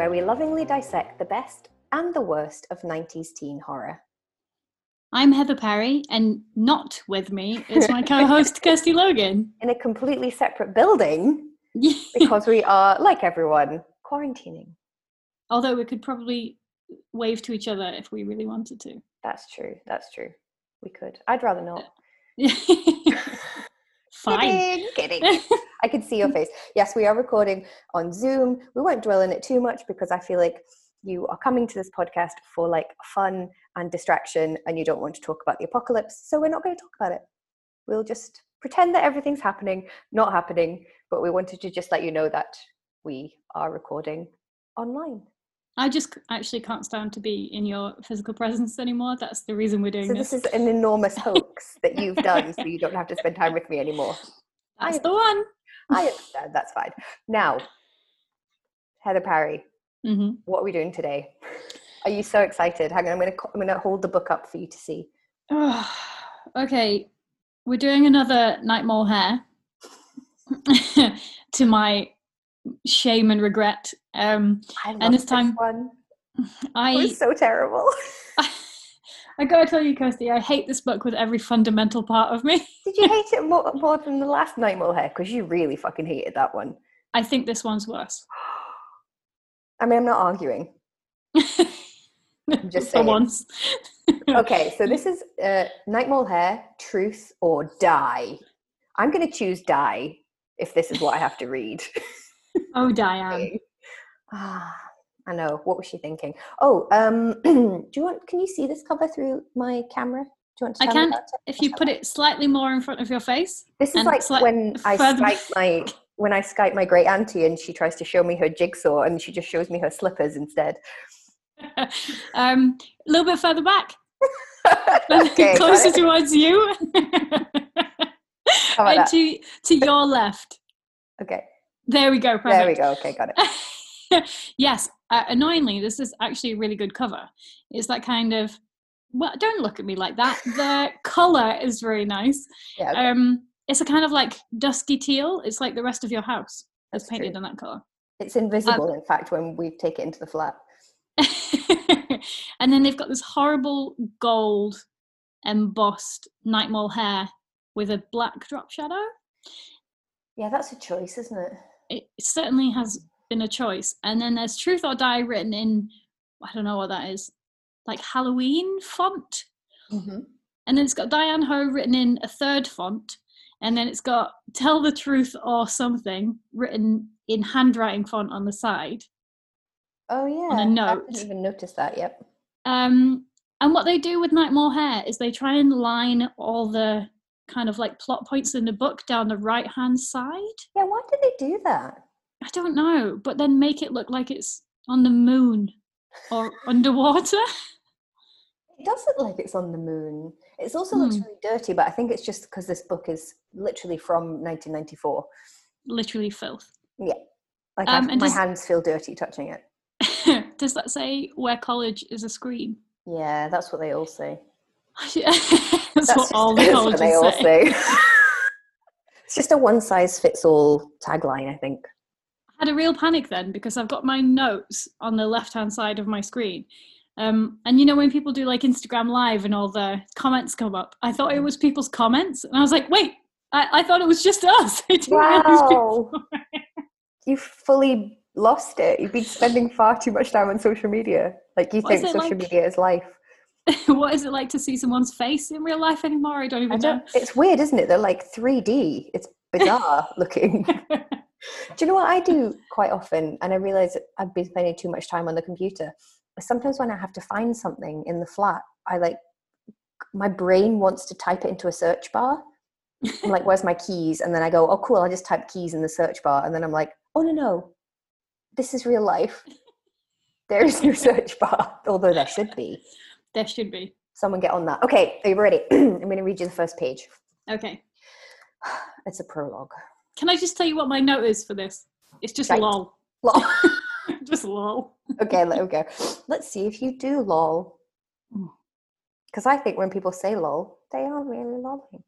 where we lovingly dissect the best and the worst of 90s teen horror. I'm Heather Parry, and not with me is my co-host Kirsty Logan. In a completely separate building, because we are, like everyone, quarantining. Although we could probably wave to each other if we really wanted to. That's true. That's true. We could. I'd rather not. Fine. Kidding, kidding. I can see your face. Yes, we are recording on Zoom. We won't dwell on it too much because I feel like you are coming to this podcast for like fun and distraction and you don't want to talk about the apocalypse. So we're not going to talk about it. We'll just pretend that everything's happening, not happening, but we wanted to just let you know that we are recording online. I just actually can't stand to be in your physical presence anymore. That's the reason we're doing So this. this is an enormous hoax that you've done so you don't have to spend time with me anymore. That's I- the one. I understand, that's fine. Now, Heather Parry, hmm what are we doing today? Are you so excited? Hang on, I'm gonna I'm gonna hold the book up for you to see. okay, we're doing another Nightmare Hall. to my shame and regret. Um, I love And this time- one. It I was so terrible. I gotta tell you, Kirsty, I hate this book with every fundamental part of me. Did you hate it more, more than the last Nightmare Hall? Because you really fucking hated that one. I think this one's worse. I mean, I'm not arguing. just For once. Okay, so this is uh, Nightmare Hall, Truth or Die. I'm going to choose Die if this is what I have to read. Oh, Diane. Ah, I know. What was she thinking? Oh, um, do you want? Can you see this cover through my camera? Do you want to? I can if you put it slightly more in front of your face. This is like when I strike my when I Skype my great auntie and she tries to show me her jigsaw and she just shows me her slippers instead. um, a little bit further back, okay, closer towards you, and to to your left. okay, There we go. Perfect. there we go. Okay, got it. yes, uh, annoyingly, this is actually a really good cover. It's that kind of well, don't look at me like that. The color is very nice. Yeah, okay, Um, it's a kind of like dusky teal. It's like the rest of your house is That's painted true. in that color. it's invisible. in fact, when we take it into the flat. and then they've got this horrible gold embossed Nightmare Hall with a black drop shadow. Yeah, that's a choice, isn't it? It certainly has been a choice. And then there's truth or die written in I don't know what that is, like Halloween font. Mm-hmm. And then it's got Diane Hoh written in a third font. And then it's got tell the truth or something written in handwriting font on the side. Oh yeah, On a note. I didn't even notice that. Yep. Um, and what they do with Nightmare Hall is they try and line all the kind of like plot points in the book down the right hand side. Yeah, why did they do that? I don't know, but then make it look like it's on the moon or underwater. It does look like it's on the moon. It also looks Hmm. really dirty, but I think it's just because this book is literally from 1994. Literally filth. Yeah, like Um, I, my does- hands feel dirty touching it. Does that say where college is a scream? Yeah, that's what they all say. that's, That's what all the colleges they all say. say. it's just a one size fits all tagline, I think. I had a real panic then because I've got my notes on the left hand side of my screen. Um, and you know when people do like Instagram live and all the comments come up, I thought it was people's comments, and I was like, wait, I, I thought it was just us. I didn't realize people- Wow, you fully lost it. You've been spending far too much time on social media. Like you What think social like? media is life. what is it like to see someone's face in real life anymore? I don't even I don't. It's weird, isn't it? They're like 3D. It's bizarre looking. do you know what I do quite often? And I realize I've been spending too much time on the computer. Sometimes when I have to find something in the flat, I like my brain wants to type it into a search bar. I'm like, where's my keys? And then I go, oh, cool, I'll just type keys in the search bar. And then I'm like, oh, no, no, this is real life. There is no search bar, although there should be. There should be. Someone get on that. Okay, are you ready? I'm going to read you the first page. Okay. It's a prologue. Can I just tell you what my note is for this? It's just Right. lol. Lol. just lol. okay, let me go. Let's see if you do lol. Because hmm, I think when people say lol, they are really lolling.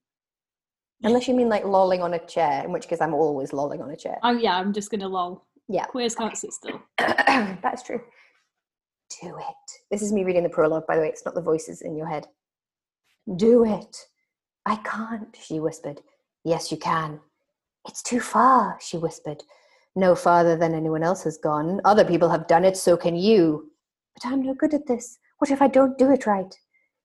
Unless you mean like lolling on a chair, in which case I'm always lolling on a chair. Oh yeah, I'm just gonna lol. Yeah. Queers can't sit still. That's true. Do it. This is me reading the prologue, by the way. It's not the voices in your head. Do it. I can't, she whispered. Yes, you can. It's too far, she whispered. No farther than anyone else has gone. Other people have done it, so can you. But I'm no good at this. What if I don't do it right?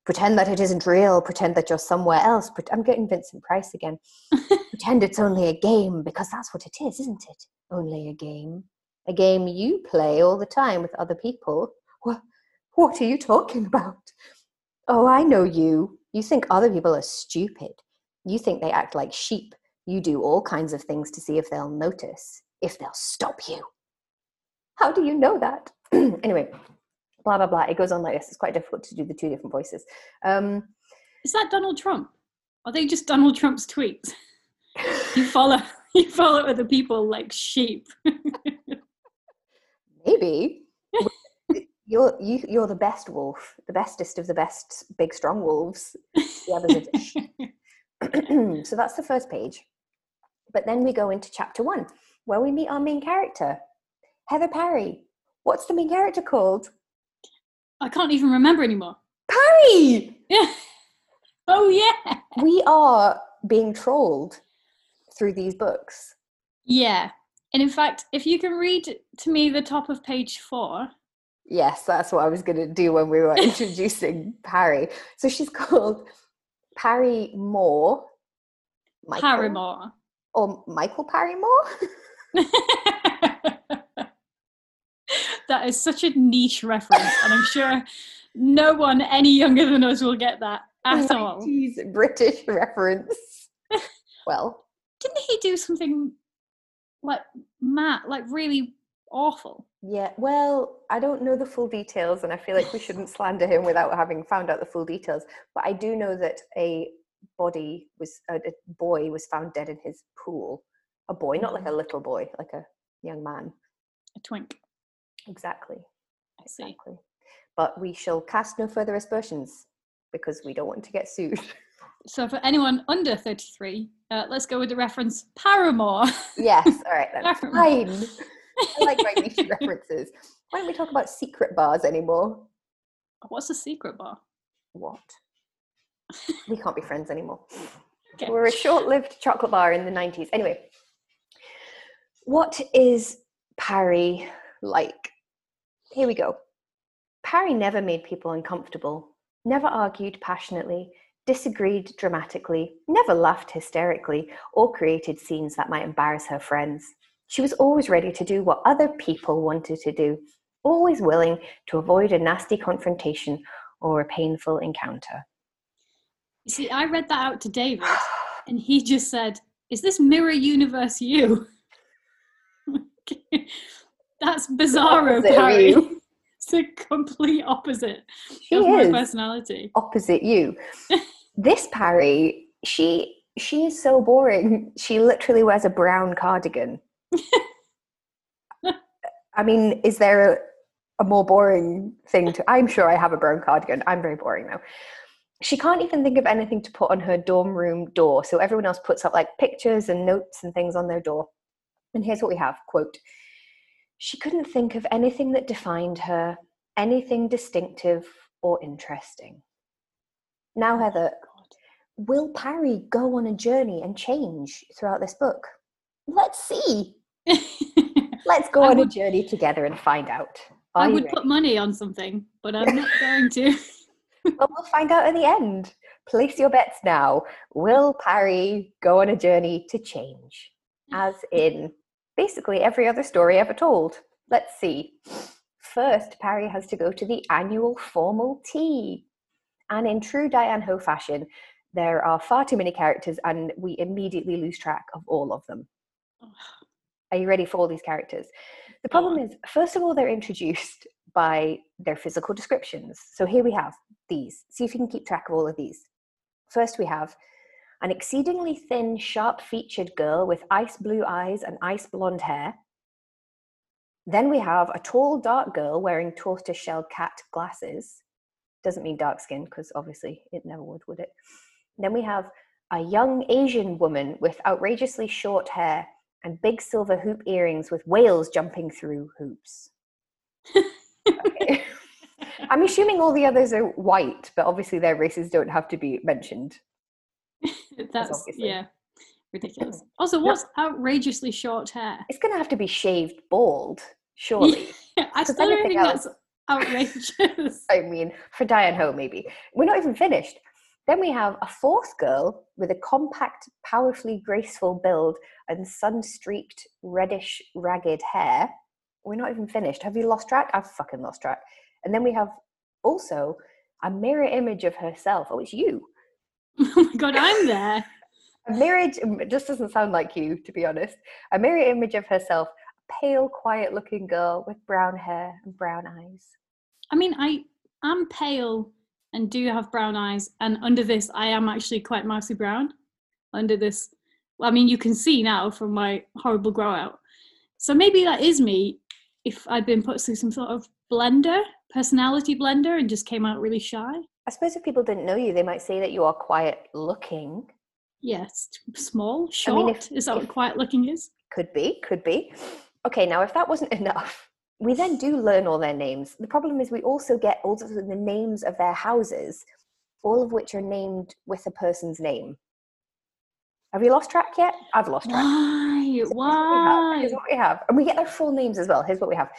Pretend that it isn't real. Pretend that you're somewhere else. I'm getting Vincent Price again. Pretend it's only a game, because that's what it is, isn't it? Only a game. A game you play all the time with other people. What, what are you talking about? Oh, I know you. You think other people are stupid. You think they act like sheep. You do all kinds of things to see if they'll notice, if they'll stop you. How do you know that? anyway, blah, blah, blah. It goes on like this. It's quite difficult to do the two different voices. Um, Is that Donald Trump? Are they just Donald Trump's tweets? You follow you follow other people like sheep. maybe. You're, you, you're the best wolf, the bestest of the best big strong wolves. The others are so that's the first page. But then we go into chapter one, where we meet our main character, Heather Parry. What's the main character called? I can't even remember anymore. Parry! Yeah. Oh yeah. We are being trolled through these books. Yeah. And in fact, if you can read to me the top of page four. Yes, that's what I was going to do when we were introducing Parry. So she's called Parry Moore. Michael? Paramore. Or Michael Parrymore? that is such a niche reference, and I'm sure no one any younger than us will get that at all. 90s British reference. well, Didn't he do something like Matt, like really awful? Yeah, well, I don't know the full details, and I feel like we shouldn't slander him without having found out the full details. But I do know that a body was a boy was found dead in his pool. A boy, not like a little boy, like a young man. A twink. Exactly, I see. exactly. But we shall cast no further aspersions because we don't want to get sued. So for anyone under 33, uh, let's go with the reference Paramore. yes, all right then. Fine. I like my references. Why don't we talk about secret bars anymore? What's a secret bar? What? We can't be friends anymore. Okay. We're a short lived chocolate bar in the 90s. Anyway, what is Parry like? Here we go. Parry never made people uncomfortable, never argued passionately, disagreed dramatically, never laughed hysterically, or created scenes that might embarrass her friends. She was always ready to do what other people wanted to do, always willing to avoid a nasty confrontation or a painful encounter. You see, I read that out to David, and he just said, Is this Mirror Universe you? That's bizarro, Parry. It's the complete opposite She of my personality. opposite you. this Parry, she she is so boring. She literally wears a brown cardigan. I mean, is there a, a more boring thing to? I'm sure I have a brown cardigan. I'm very boring though. She can't even think of anything to put on her dorm room door. So everyone else puts up like pictures and notes and things on their door. And here's what we have quote, she couldn't think of anything that defined her, anything distinctive or interesting. Now, oh, Heather, will Parry go on a journey and change throughout this book? Let's see. Let's go I on would- a journey together and find out. Are I would ready? put money on something, but I'm not going to. Well, we'll find out at the end. Place your bets now. Will Parry go on a journey to change? As in basically every other story ever told. Let's see. First, Parry has to go to the annual formal tea. And in true Diane Hoh fashion, there are far too many characters and we immediately lose track of all of them. Are you ready for all these characters? The problem is, first of all, they're introduced by their physical descriptions. So here we have these. See if you can keep track of all of these. First, we have an exceedingly thin, sharp featured girl with ice blue eyes and ice blonde hair. Then we have a tall, dark girl wearing tortoiseshell cat glasses. Doesn't mean dark skin, because obviously it never would, would it? Then we have a young Asian woman with outrageously short hair and big silver hoop earrings with whales jumping through hoops. Okay. I'm assuming all the others are white, but obviously their races don't have to be mentioned. That's yeah, ridiculous. Also, what's outrageously short hair? It's going to have to be shaved bald, surely. I 'Cause still don't think else- that's outrageous. I mean, for Diane Hoh, maybe. We're not even finished. Then we have a fourth girl with a compact, powerfully graceful build and sun streaked, reddish, ragged hair. We're not even finished. Have you lost track? I've fucking lost track. And then we have also a mirror image of herself. Oh, it's you. oh my god, I'm there. A mirror, it just doesn't sound like you, to be honest. A mirror image of herself, a pale, quiet looking girl with brown hair and brown eyes. I mean, I am pale and do have brown eyes, and under this, I am actually quite mousy brown. Under this, I mean, you can see now from my horrible grow out. So maybe that is me if I'd been put through some sort of blender, personality blender, and just came out really shy. I suppose if people didn't know you, they might say that you are quiet looking. Yes, small, I short. mean, if- is that if- what quiet looking is? Could be, could be. Okay, now if that wasn't enough, we then do learn all their names. The problem is we also get all of the names of their houses, all of which are named with a person's name. Have you lost track yet? I've lost track. Why? So here's what we have. Why? Here's what we have. And we get their full names as well. Here's what we have.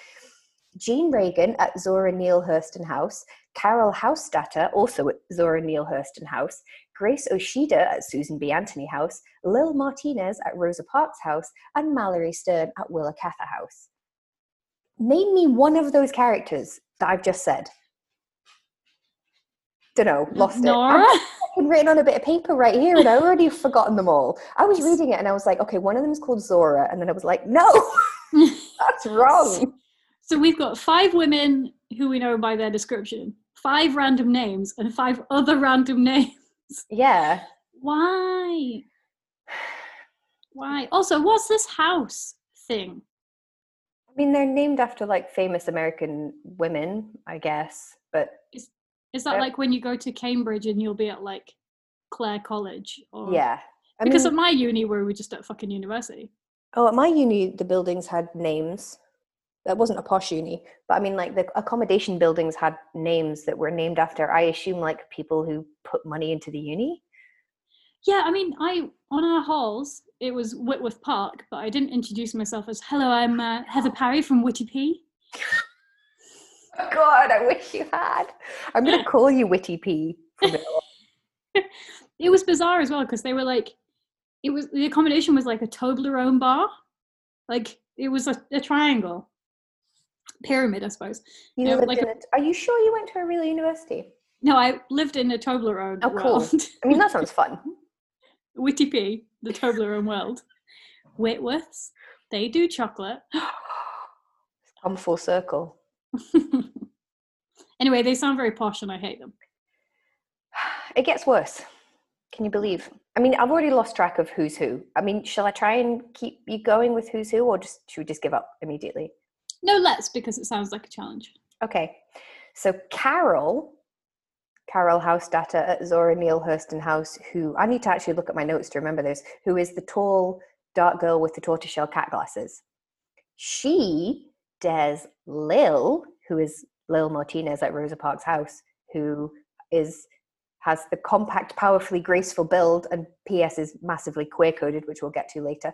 Jean Reagan at Zora Neale Hurston House, Carol Housedatter, also at Zora Neale Hurston House, Grace Oshida at Susan B. Anthony House, Lil Martinez at Rosa Parks House, and Mallory Stern at Willa Cather House. Name me one of those characters that I've just said. Don't know, lost it. Nora? I've written on a bit of paper right here and I already forgotten them all. I was reading it and I was like, okay, one of them is called Zora. And then I was like, no, that's wrong. So we've got five women who we know by their description, five random names, and five other random names. Yeah. Why? Why? Also, what's this house thing? I mean, they're named after like famous American women, I guess. But Is is that like when you go to Cambridge and you'll be at like Clare College? Or, yeah. I Because mean, at my uni, where we were just at fucking university. oh, at my uni, the buildings had names. That wasn't a posh uni, but I mean, like the accommodation buildings had names that were named after, I assume, like people who put money into the uni. Yeah, I mean, I on our halls it was Whitworth Park, but I didn't introduce myself as "Hello, I'm uh, Heather Parry from Witty P." Oh, God, I wish you had. I'm going to call you Witty P. from now on. It was bizarre as well because they were like, it was the accommodation was like a Toblerone bar, like it was a, a triangle, pyramid, I suppose. You Yeah, lived like in a- are you sure you went to a real university? No, I lived in a Toblerone Oh, cool. world. I mean, that sounds fun. Witty P, the Toblerone world. Whitworths, they do chocolate. Come full circle. anyway, they sound very posh and I hate them. It gets worse. Can you believe? I mean, I've already lost track of who's who. I mean, shall I try and keep you going with who's who, or just should we just give up immediately? No, let's because it sounds like a challenge. Okay. So Carol, Carol Housedatter at Zora Neale Hurston House, who I need to actually look at my notes to remember this, who is the tall, dark girl with the tortoiseshell cat glasses. She dares Lil, who is Lil Martinez at Rosa Parks House, who is has the compact, powerfully graceful build, and PS is massively queer coded, which we'll get to later.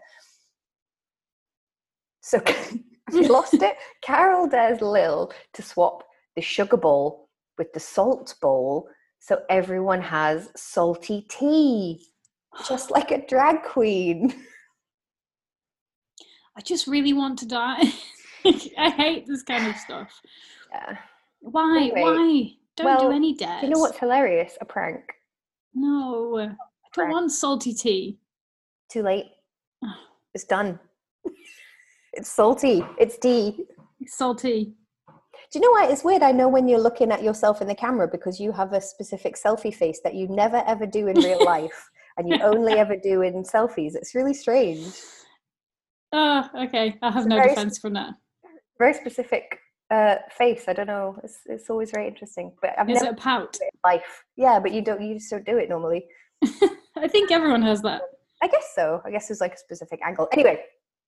So have lost it? Carol dares Lil to swap the sugar bowl with the salt bowl so everyone has salty tea, just like a drag queen. I just really want to die. I hate this kind of stuff. Yeah. Why? Anyway, Why? Don't well, do any dares. You know what's hilarious? A prank. No, I don't want salty tea. Too late. Oh. It's done. It's salty. It's tea. Salty. Do you know why it's weird? I know when you're looking at yourself in the camera because you have a specific selfie face that you never ever do in real life. and you only ever do in selfies. It's really strange. Oh, okay. I have It's no defense from that. Very specific uh, face. I don't know. It's, it's always very interesting. But I've Is never it a pout? it life. Yeah, but you don't. You just don't do it normally. I think everyone has that. I guess so. I guess there's like a specific angle. Anyway,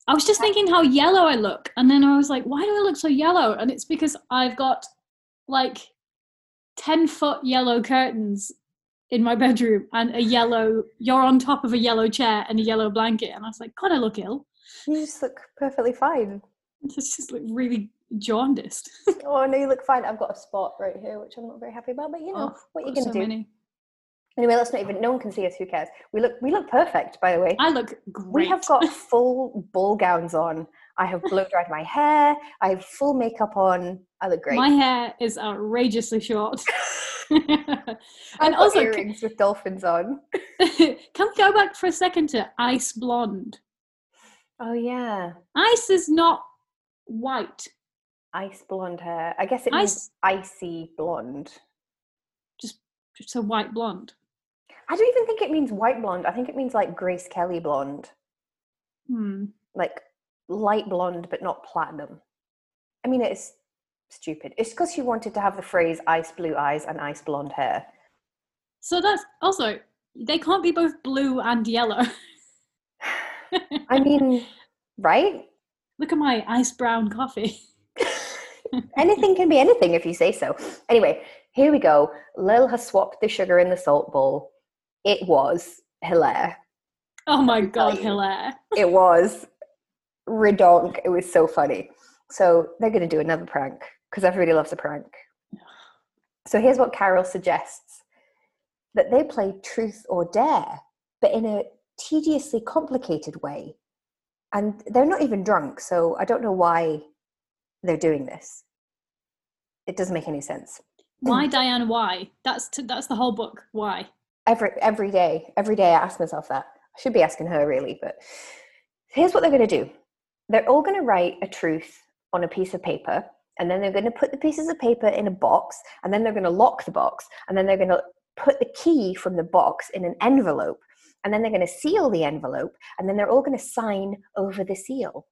I was just thinking how yellow I look, and then I was like, why do I look so yellow? And it's because I've got like 10 foot yellow curtains in my bedroom and a yellow, you're on top of a yellow chair and a yellow blanket. And I was like, God, I look ill. you just look perfectly fine. It's just like really jaundiced. Oh no, you look fine. I've got a spot right here, which I'm not very happy about. But you oh, know Oh, what you got gonna so do. many. Anyway, let's not even. No one can see us. Who cares? We look. We look perfect, by the way. I look great. We have got full ball gowns on. I have blow dried my hair. I have full makeup on. I look great. My hair is outrageously short. I've and got also, earrings with dolphins on. can we go back for a second to ice blonde? Oh yeah, Ice is not white. ice blonde hair. I guess it means icy blonde. Just just a white blonde. I don't even think it means white blonde. I think it means like Grace Kelly blonde, Hmm. like light blonde, but not platinum. I mean, it's stupid. It's because she wanted to have the phrase ice blue eyes and ice blonde hair. So that's also they can't be both blue and yellow. I mean, right? Look at my ice brown coffee. anything can be anything if you say so. Anyway, here we go. Lil has swapped the sugar in the salt bowl. It was hilarious. Oh my god. Hilaire. It was redonk. It was so funny. So they're going to do another prank because everybody loves a prank. So here's what Carol suggests that they play truth or dare, but in a tediously complicated way. And they're not even drunk, so I don't know why they're doing this. It doesn't make any sense. Why Diane? Why? That's that's the whole book. Why? Every every day every day i ask myself that i should be asking her really but here's what they're going to do they're all going to write a truth on a piece of paper and then they're going to put the pieces of paper in a box and then they're going to lock the box and then they're going to put the key from the box in an envelope and then they're going to seal the envelope and then they're all going to sign over the seal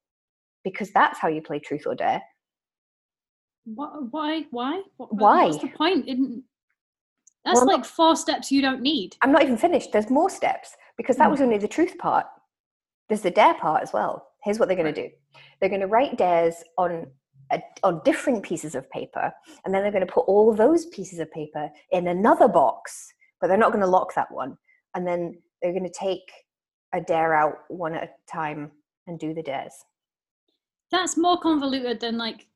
because that's how you play truth or dare What? Why? Why? Why? What's the point? In, that's Well, like four steps you don't need. i'm not even finished. There's more steps because that hmm. was only the truth part. There's the dare part as well. Here's what they're going to do. They're going to write dares on a, on different pieces of paper and then they're going to put all those pieces of paper in another box but they're not going to lock that one. And then they're going to take a dare out one at a time and do the dares. That's more convoluted than like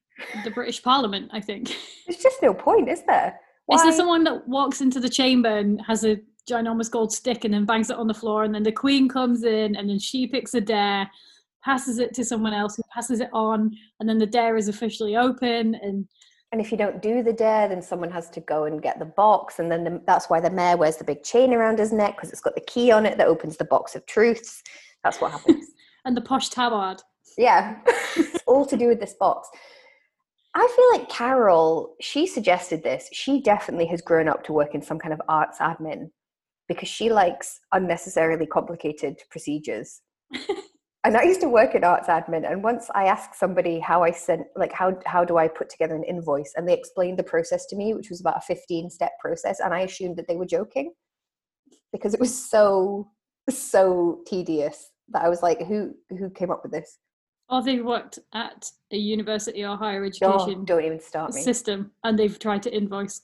the British Parliament. I think. there's just no point is there Is there someone that walks into the chamber and has a ginormous gold stick and then bangs it on the floor, and then the queen comes in and then she picks a dare, passes it to someone else who passes it on, and then the dare is officially open. And and if you don't do the dare then someone has to go and get the box and then the, that's why the mayor wears the big chain around his neck because it's got the key on it that opens the box of truths that's what happens and the posh tabard. Yeah, it's all to do with this box. I feel like Carol, she suggested this. She definitely has grown up to work in some kind of arts admin because she likes unnecessarily complicated procedures. and I used to work in arts admin, and once I asked somebody how I sent, like, how, how do I put together an invoice? And they explained the process to me, which was about a 15 step process. And I assumed that they were joking because it was so, so tedious that I was like, who, who came up with this? Or they've worked at a university or higher Oh, education don't even start me. system and they've tried to invoice.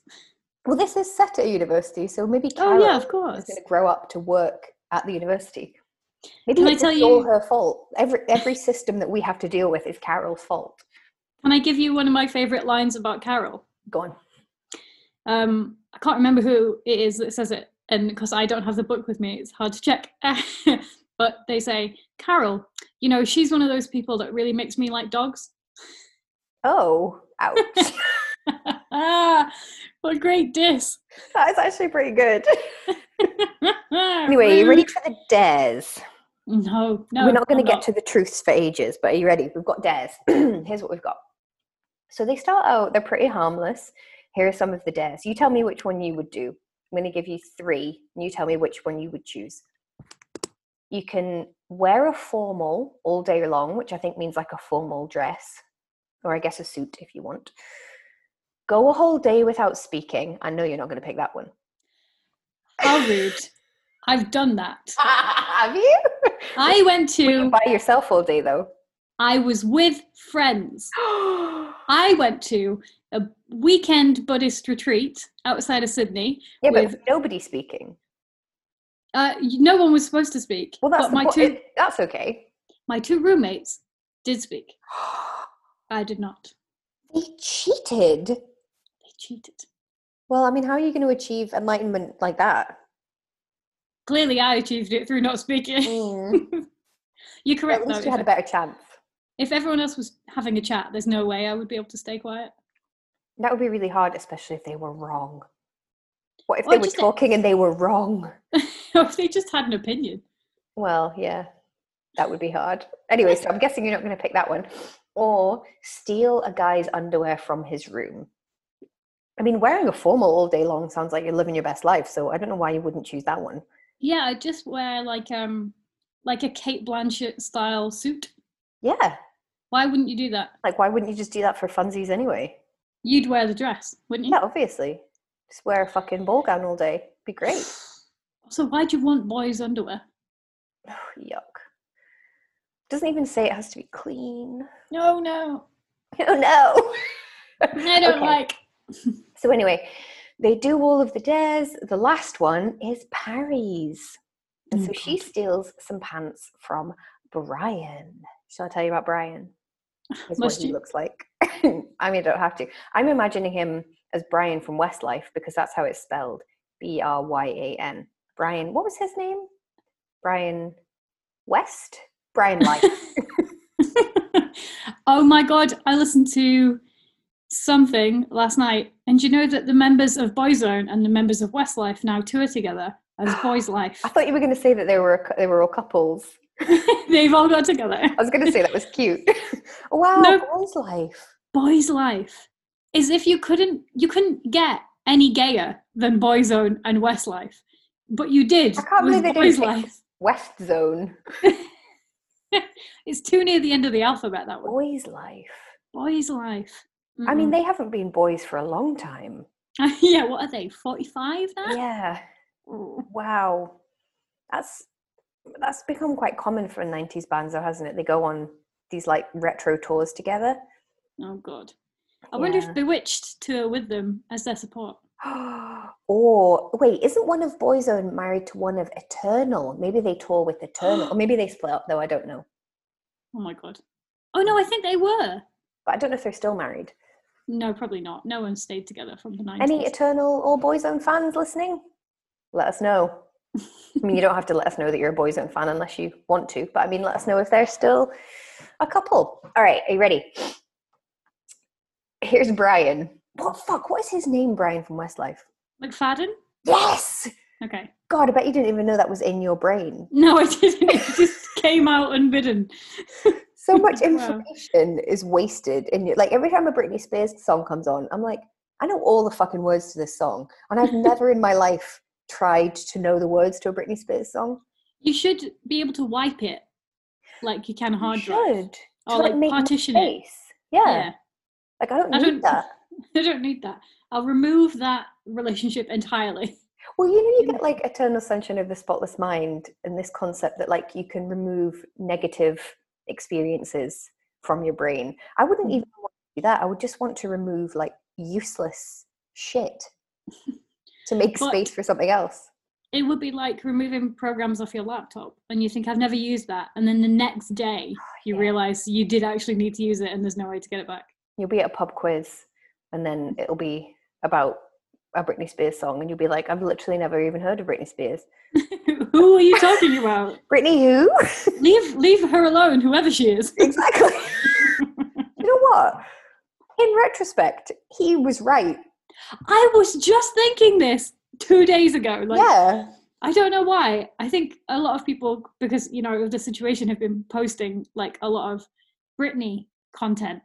Well, this is set at a university, so maybe Oh Carol yeah, of is course. going to grow up to work at the university. Maybe Can I it's tell just all you- her fault. Every every system that we have to deal with is Carol's fault. Can I give you one of my favorite lines about Carol? Go on. um i can't remember who it is that says it and because i don't have the book with me it's hard to check but they say carol you know she's one of those people that really makes me like dogs Oh, ouch! ah what a great diss that is actually pretty good. Anyway, you ready for the dares? no no We're not going to get to the truths for ages, but are you ready? We've got dares. Here's what we've got. So they start out, they're pretty harmless. Here are some of the dares. You tell me which one you would do. I'm going to give you three, and you tell me which one you would choose. You can wear a formal all day long, which I think means like a formal dress, or I guess a suit if you want. Go a whole day without speaking. I know you're not going to pick that one. How rude. I've done that. Have you? I went Were you to, by yourself all day though? I was with friends. I went to a weekend Buddhist retreat outside of Sydney. yeah, but with- nobody speaking. Uh, no one was supposed to speak. Well, that's the my two it- that's okay. my two roommates did speak. I did not. they cheated. They cheated. Well, I mean, how are you going to achieve enlightenment like that? Clearly, I achieved it through not speaking. Mm. You're At correct, least though. you had a better chance. if everyone else was having a chat, there's no way I would be able to stay quiet. That would be really hard, especially if they were wrong. What if Or they were just a- talking and they were wrong? or if they just had an opinion. Well, yeah, that would be hard. Anyway, so I'm guessing you're not going to pick that one. Or steal a guy's underwear from his room. I mean, wearing a formal all day long sounds like you're living your best life. So I don't know why you wouldn't choose that one. Yeah, I just wear like um like a Cate Blanchett style suit. Yeah, Why wouldn't you do that? like why wouldn't you just do that for funsies anyway? You'd wear the dress, wouldn't you? Yeah, obviously. Just wear a fucking ball gown all day. Be great. So why do you want boys' underwear? Yuck. Doesn't even say it has to be clean. No, no. Oh no. I don't Okay. like. So anyway, they do all of the dares. The last one is Parry's. And Oh, so she steals some pants from Brian. Shall I tell you about Brian? Is what he you? looks like. I mean, I don't have to. I'm imagining him as Brian from Westlife because that's how it's spelled. B R Y A N. Brian, what was his name? Brian West? Brian Life. oh my god, I listened to something last night, and you know that the members of Boyzone and the members of Westlife now tour together as Boyzlife. I thought you were going to say that they were they were all couples. They've all got together. I was going to say that was cute. Oh, wow, No. boys' life. Boyzlife is if you couldn't you couldn't get any gayer than Boyzone and Westlife, but you did I can't believe they didn't Life. West Zone. It's too near the end of the alphabet. That one. Boys' life. Boyzlife. I mean, they haven't been boys for a long time. yeah. What are they? Forty-five now. Yeah. Wow. That's that's become quite common for 90s bands though, hasn't it? They go on these like retro tours together. Oh God. I wonder Yeah. if B*Witched tour with them as their support. or wait, isn't one of Boyzone married to one of Eternal? Maybe they tour with Eternal. or maybe they split up though, I don't know. Oh my God. Oh no, I think they were. But I don't know if they're still married. No, probably not. No one stayed together from the nineties. Any Eternal or Boyzone fans listening? Let us know. I mean, you don't have to let us know that you're a Boyzone fan unless you want to, but I mean, let us know if they're still a couple. All right, are you ready? Here's Brian. What fuck? What is his name, Brian from Westlife? McFadden. Yes! Okay. God, I bet you didn't even know that was in your brain. No, I didn't. It just came out unbidden. So much Wow. information is wasted in your like every time a Britney Spears song comes on, I'm like, I know all the fucking words to this song. And I've never in my life tried to know the words to a Britney Spears song. You should be able to wipe it like you can hard drive. Or like more partition it. Yeah. Yeah. Like I don't I need don't- that. I don't need that. I'll remove that relationship entirely. Well, you know, you get like Eternal Sunshine of the Spotless Mind and this concept that like you can remove negative experiences from your brain. I wouldn't Mm. even want to do that. I would just want to remove like useless shit to make But- space for something else. It would be like removing programs off your laptop and you think, I've never used that. And then the next day, you Yeah. realize you did actually need to use it and there's no way to get it back. You'll be at a pub quiz and then mm. it'll be about a Britney Spears song and you'll be like, I've literally never even heard of Britney Spears. Who are you talking about? Britney who? Leave leave her alone, whoever she is. exactly. you know what? In retrospect, he was right. I was just thinking this two days ago. Like yeah. I don't know why. I think a lot of people, because you know of the situation, have been posting like a lot of Britney content,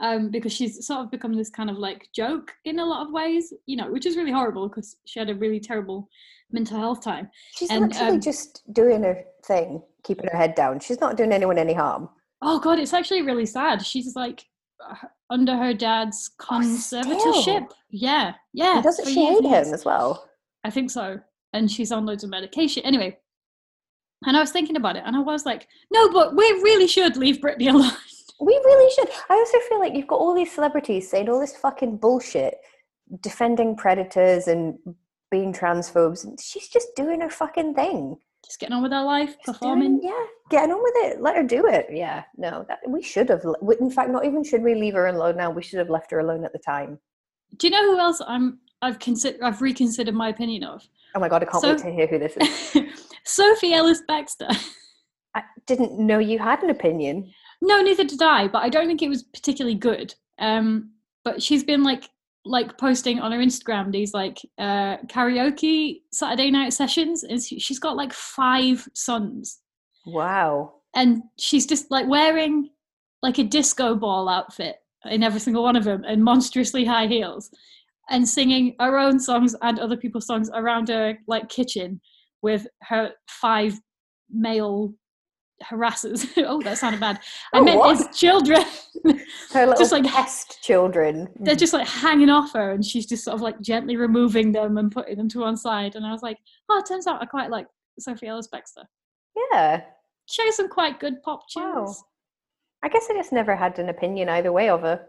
um, because she's sort of become this kind of like joke in a lot of ways, you know, which is really horrible because she had a really terrible mental health time. She's And, literally um, just doing her thing, keeping her head down. She's not doing anyone any harm. Oh god, it's actually really sad. She's like uh, under her dad's conservatorship. still? yeah, yeah. And doesn't she hate him as well? I think so. And she's on loads of medication. Anyway, and I was thinking about it, and I was like, no, but we really should leave Britney alone. We really should. I also feel like you've got all these celebrities saying all this fucking bullshit, defending predators and being transphobes. and She's just doing her fucking thing. Just getting on with her life, Just performing. doing- yeah, getting on with it. Let her do it. Yeah, no, that, we should have. In fact, not even should we leave her alone now. We should have left her alone at the time. Do you know who else I'm? I've considered. I've reconsidered my opinion of Oh my god, I can't So- wait to hear who this is. Sophie Ellis-Bextor. I didn't know you had an opinion. No, neither did I. But I don't think it was particularly good. Um, but she's been like like posting on her Instagram these like uh, karaoke Saturday night sessions, and she- she's got like five sons, Wow. and she's just like wearing like a disco ball outfit in every single one of them, and monstrously high heels, and singing her own songs and other people's songs around her like kitchen with her five male harassers. oh, that sounded bad. I Oh, meant what? his children. Her little Just like- pest children. They're just like hanging off her, and she's just sort of like gently removing them and putting them to one side. And I was like, oh, it turns out I quite like Sophie Ellis-Bextor. yeah. She has some quite good pop tunes. Wow. I guess I just never had an opinion either way of her.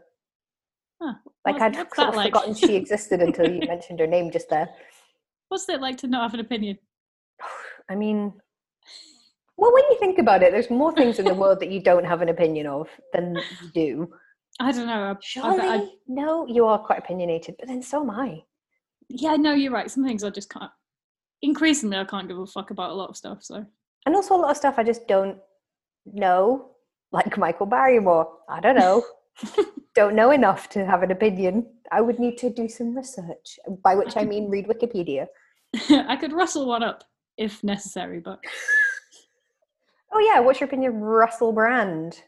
Huh. Like What- I'd what's sort of like? forgotten she existed until you mentioned her name just there. What's it like to not have an opinion? I mean, well, when you think about it, there's more things in the world that you don't have an opinion of than you do. I don't know. I, I, Surely, I, no, you are quite opinionated, but then so am I. yeah, no, you're right. Some things I just can't. Increasingly, I can't give a fuck about a lot of stuff. So And also a lot of stuff I just don't know, like Michael Barrymore. I don't know. don't know enough to have an opinion. I would need to do some research, by which I mean read Wikipedia. I could rustle one up if necessary, but Oh yeah, what's your opinion of Russell Brand?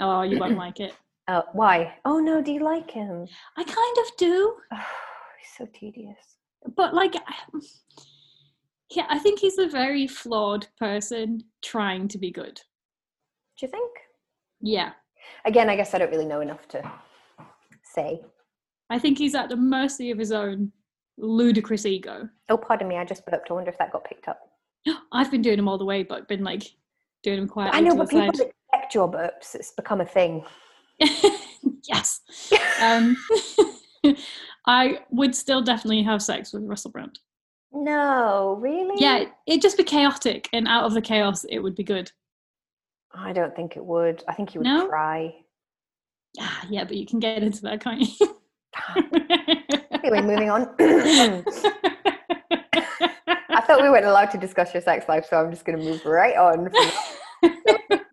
oh, you won't like it. Uh, why? Oh no, do you like him? I kind of do. Oh, he's so tedious. but like yeah i think he's a very flawed person trying to be good Do you think? yeah Again, I guess I don't really know enough to say. i think he's at the mercy of his own ludicrous ego Oh, pardon me, I just burped. I wonder if that got picked up. i've been doing him all the way but been like doing him quietly I know, but people side. expect your burps. It's become a thing. yes um i would still definitely have sex with russell brand No, really? yeah it'd just be chaotic and out of the chaos it would be good I don't think it would. I think he would No? try. ah, yeah but you can get into that can't you anyway, moving on. I thought we weren't allowed to discuss your sex life, so I'm just going to move right on.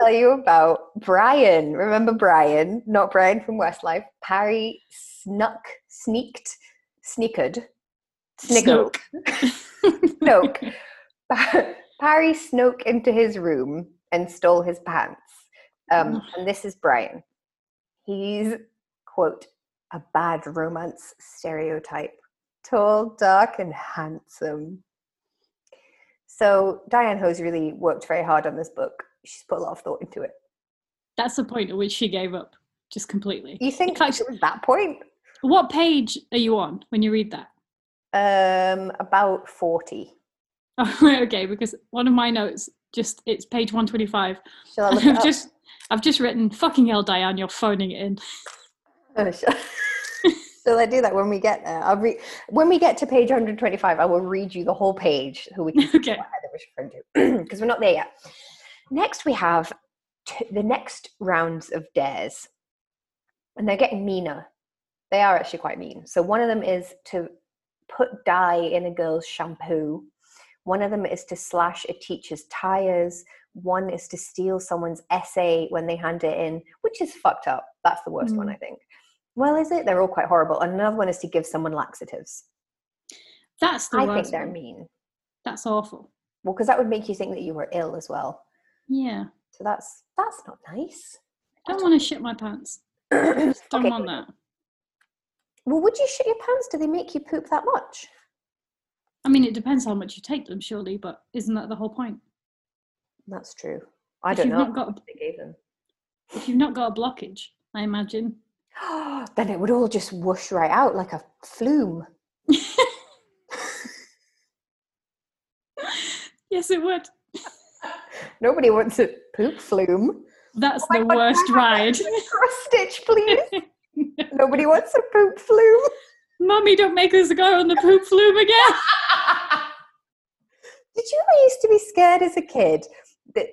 Tell you about Brian. Remember Brian? Not Brian from Westlife. Parry snuck, sneaked, sneakered, snickered, Snoke. Parry snoke into his room and stole his pants. Um, and this is Brian. He's, quote, a bad romance stereotype. Tall, dark, and handsome. So Diane Hose really worked very hard on this book. She's put a lot of thought into it. That's the point at which she gave up, just completely. You think fact- it was that point? What page are you on when you read that? Um, about 40. Oh, okay, because one of my notes just it's page one twenty five. Shall I look it I've just I've just written fucking hell, Diane, you're phoning it in. Oh, shall, shall I do that when we get there? I'll read when we get to page 125. I will read you the whole page so we can see Okay. what Heather was referring to because we're not there yet. Next, we have t- the next rounds of dares, and they're getting meaner. They are actually quite mean. So one of them is to put dye in a girl's shampoo. One of them is to slash a teacher's tires. One is to steal someone's essay when they hand it in, which is fucked up. That's the worst one, Mm. I think. Well, is it? They're all quite horrible. And another one is to give someone laxatives. That's the I think they're one. mean. That's awful. Well, because that would make you think that you were ill as well. Yeah. So that's that's not nice. I don't want to shit my pants. Don't Okay. want that. Well, would you shit your pants? Do they make you poop that much? I mean, it depends how much you take them, surely, but isn't that the whole point? That's true. I If don't know. not got a- They gave them. If you've not got a blockage, I imagine. then it would all just whoosh right out like a flume. yes, it would. Nobody wants a poop flume. That's Oh the God, worst can I have ride. Cross stitch, please. Nobody wants a poop flume. Mummy, don't make us go on the poop flume again. Did you ever used to be scared as a kid that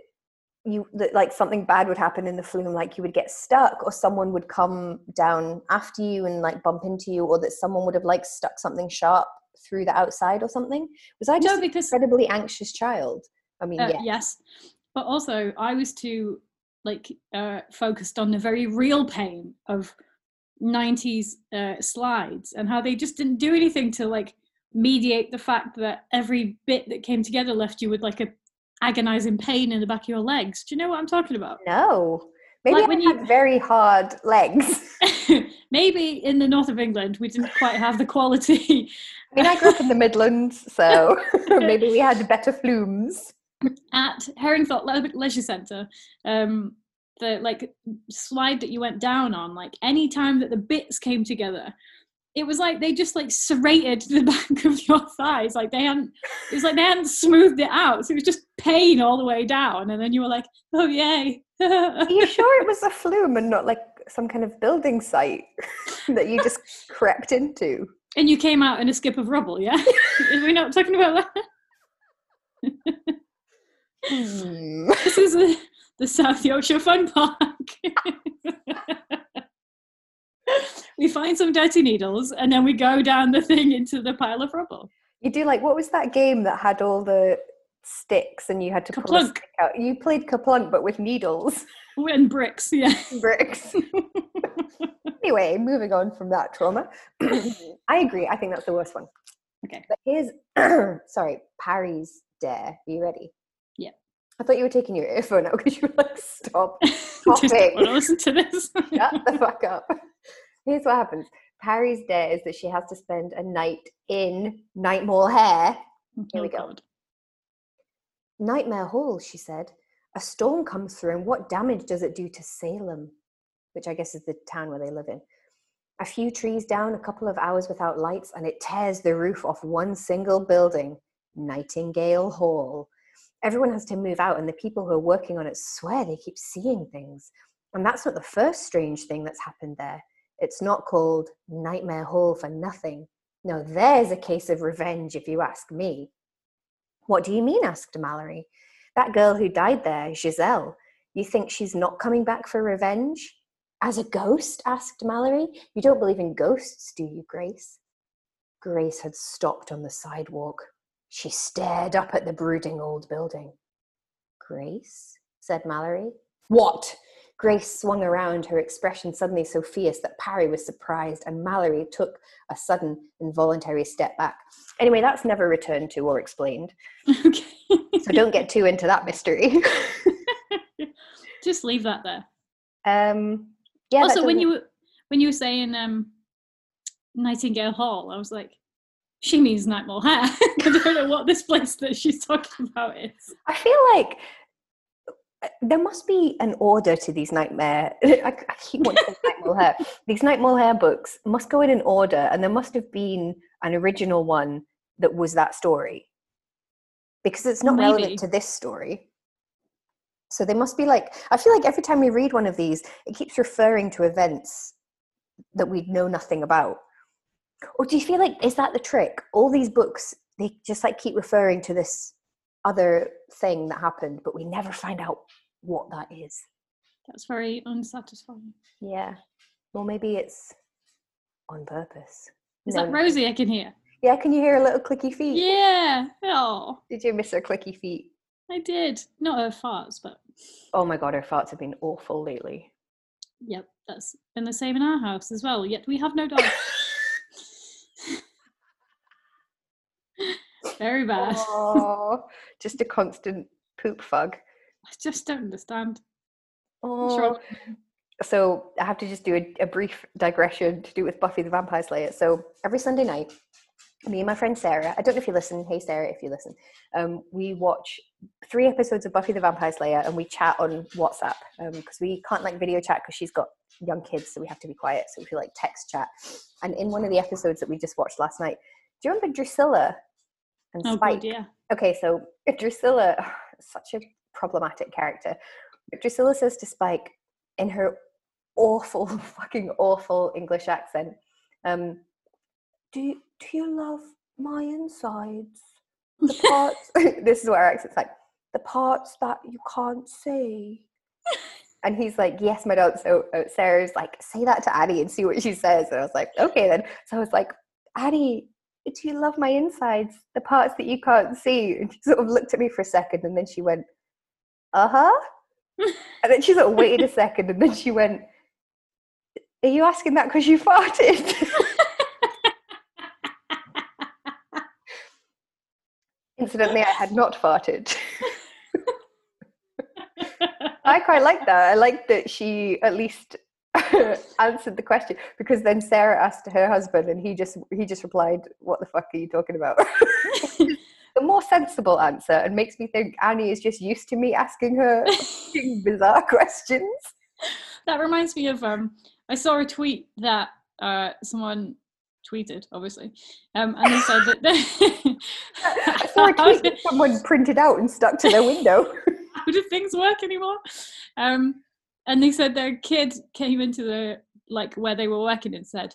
you that like something bad would happen in the flume, like you would get stuck, or someone would come down after you and like bump into you, or that someone would have like stuck something sharp through the outside or something? Was I just No, an because incredibly anxious child? I mean, uh, yeah. yes, but also I was too like uh, focused on the very real pain of 90s uh, slides and how they just didn't do anything to like mediate the fact that every bit that came together left you with like a agonizing pain in the back of your legs. Do you know what I'm talking about? No. Maybe Like I when had you- very hard legs. Maybe in the north of England we didn't quite have the quality I mean, I grew up in the Midlands, so maybe we had better flumes. at Herringthorpe Le- Leisure Centre, um, the like slide that you went down on, like any time that the bits came together, it was like they just like serrated the back of your thighs. Like they hadn't, it was like they hadn't smoothed it out. So it was just pain all the way down. And then you were like, oh yay. Are you sure it was a flume and not like some kind of building site that you just crept into? and you came out in a skip of rubble, yeah? Are we not talking about that? Hmm. This is the, the South Yorkshire Fun Park. we find some dirty needles and then we go down the thing into the pile of rubble. You do like what was that game that had all the sticks and you had to pull a stick out? You played KerPlunk but with needles, And bricks, yeah. bricks. anyway, moving on from that trauma. I agree. I think that's the worst one. Okay. But here's sorry, Parry's dare. Are you ready? I thought you were taking your earphone out because you were like, stop. Don't want to listen to this. Shut the fuck up. Here's what happens. Parry's dare is that she has to spend a night in Nightmare Hair. Here oh, we Oh, go. God. Nightmare Hall, she said. A storm comes through, and what damage does it do to Salem? Which I guess is the town where they live in. A few trees down, a couple of hours without lights, and it tears the roof off one single building, Nightingale Hall. Everyone has to move out, and the people who are working on it swear they keep seeing things. And that's not the first strange thing that's happened there. It's not called Nightmare Hall for nothing. No, there's a case of revenge, if you ask me. What do you mean? asked Mallory. That girl who died there, Giselle, you think she's not coming back for revenge? As a ghost? asked Mallory. You don't believe in ghosts, do you, Grace? Grace had stopped on the sidewalk. She stared up at the brooding old building. Grace? said Mallory. What? Grace swung around, her expression suddenly so fierce that Parry was surprised, and Mallory took a sudden, involuntary step back. Anyway, that's never returned to or explained. okay. So don't get too into that mystery. Just leave that there. um, yeah. also, when you when you were saying um, Nightingale Hall, I was like, she means Nightmare Hair. I don't know what this place that she's talking about is. I feel like uh, there must be an order to these nightmare. I, I keep wanting nightmare hair. These nightmare hair books must go in an order, and there must have been an original one that was that story because it's not Maybe. relevant to this story. So they must be like. I feel like every time we read one of these, it keeps referring to events that we know nothing about. Or do you feel like is that the trick? All these books, they just like keep referring to this other thing that happened, but we never find out what that is. That's very unsatisfying. Yeah. Well, maybe it's on purpose. Is No, that. Rosie I can hear? Yeah, can you hear a little clicky feet? Yeah. Oh, Did you miss her clicky feet? I did. Not her farts, but Oh my god, her farts have been awful lately. yep, that's been the same in our house as well. Yet we have no dog. Very bad. Oh, just a constant poop fug. I just don't understand. Oh, so I have to just do a, a brief digression to do with Buffy the Vampire Slayer. So every Sunday night, me and my friend Sarah, I don't know if you listen, hey Sarah, if you listen, um, we watch three episodes of Buffy the Vampire Slayer and we chat on WhatsApp because um, we can't like video chat because she's got young kids, so we have to be quiet. So we like text chat. And in one of the episodes that we just watched last night, do you remember Drusilla and Oh, Spike? good, yeah. Okay, so Drusilla, such a problematic character. Drusilla says to Spike in her awful, fucking awful English accent, um, do you, do you love my insides? The parts. this is what her accent's like. The parts that you can't see. And he's like, yes, my dog. So uh, Sarah's like, say that to Addie and see what she says. And I was like, okay then. So I was like, Addie, do you love my insides? The parts that you can't see? And she sort of looked at me for a second and then she went, uh huh. and then she sort of waited a second and then she went, are you asking that because you farted? Incidentally, I had not farted. I quite like that. I like that she at least answered the question because then Sarah asked her husband and he just he just replied, "What the fuck are you talking about?" the more sensible answer and makes me think Annie is just used to me asking her bizarre questions. that reminds me of um I saw a tweet that uh someone tweeted, obviously. Um and they said that They I saw a tweet that someone printed out and stuck to their window. how do things work anymore? Um, and they said their kid came into the like where they were working and said,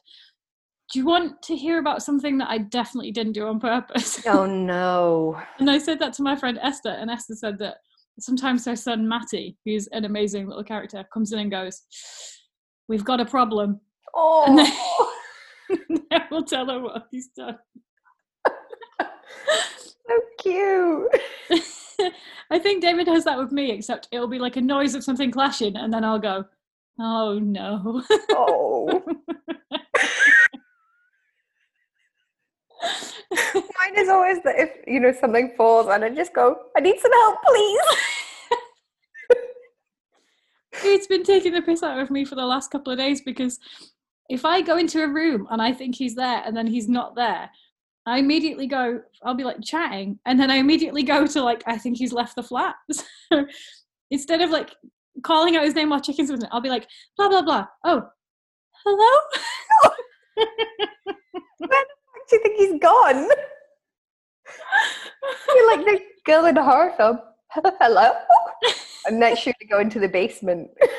"Do you want to hear about something that I definitely didn't do on purpose?" oh no. and I said that to my friend Esther, and Esther said that sometimes her son Matty, who's an amazing little character, comes in and goes, "We've got a problem." Oh. and then we'll tell her what he's done. so cute. I think David has that with me, except it'll be like a noise of something clashing, and then I'll go, "Oh no!" Oh. Mine is always that if you know something falls and I just go, I need some help, please. it's been taking the piss out of me for the last couple of days because if I go into a room and I think he's there and then he's not there, I immediately go, I'll be like chatting, and then I immediately go to like, I think he's left the flat. So instead of like calling out his name while checking something, I'll be like, blah, blah, blah. Oh, hello? Do you think he's gone? You're like the girl in the horror film. Hello? I'm then sure to go into the basement. and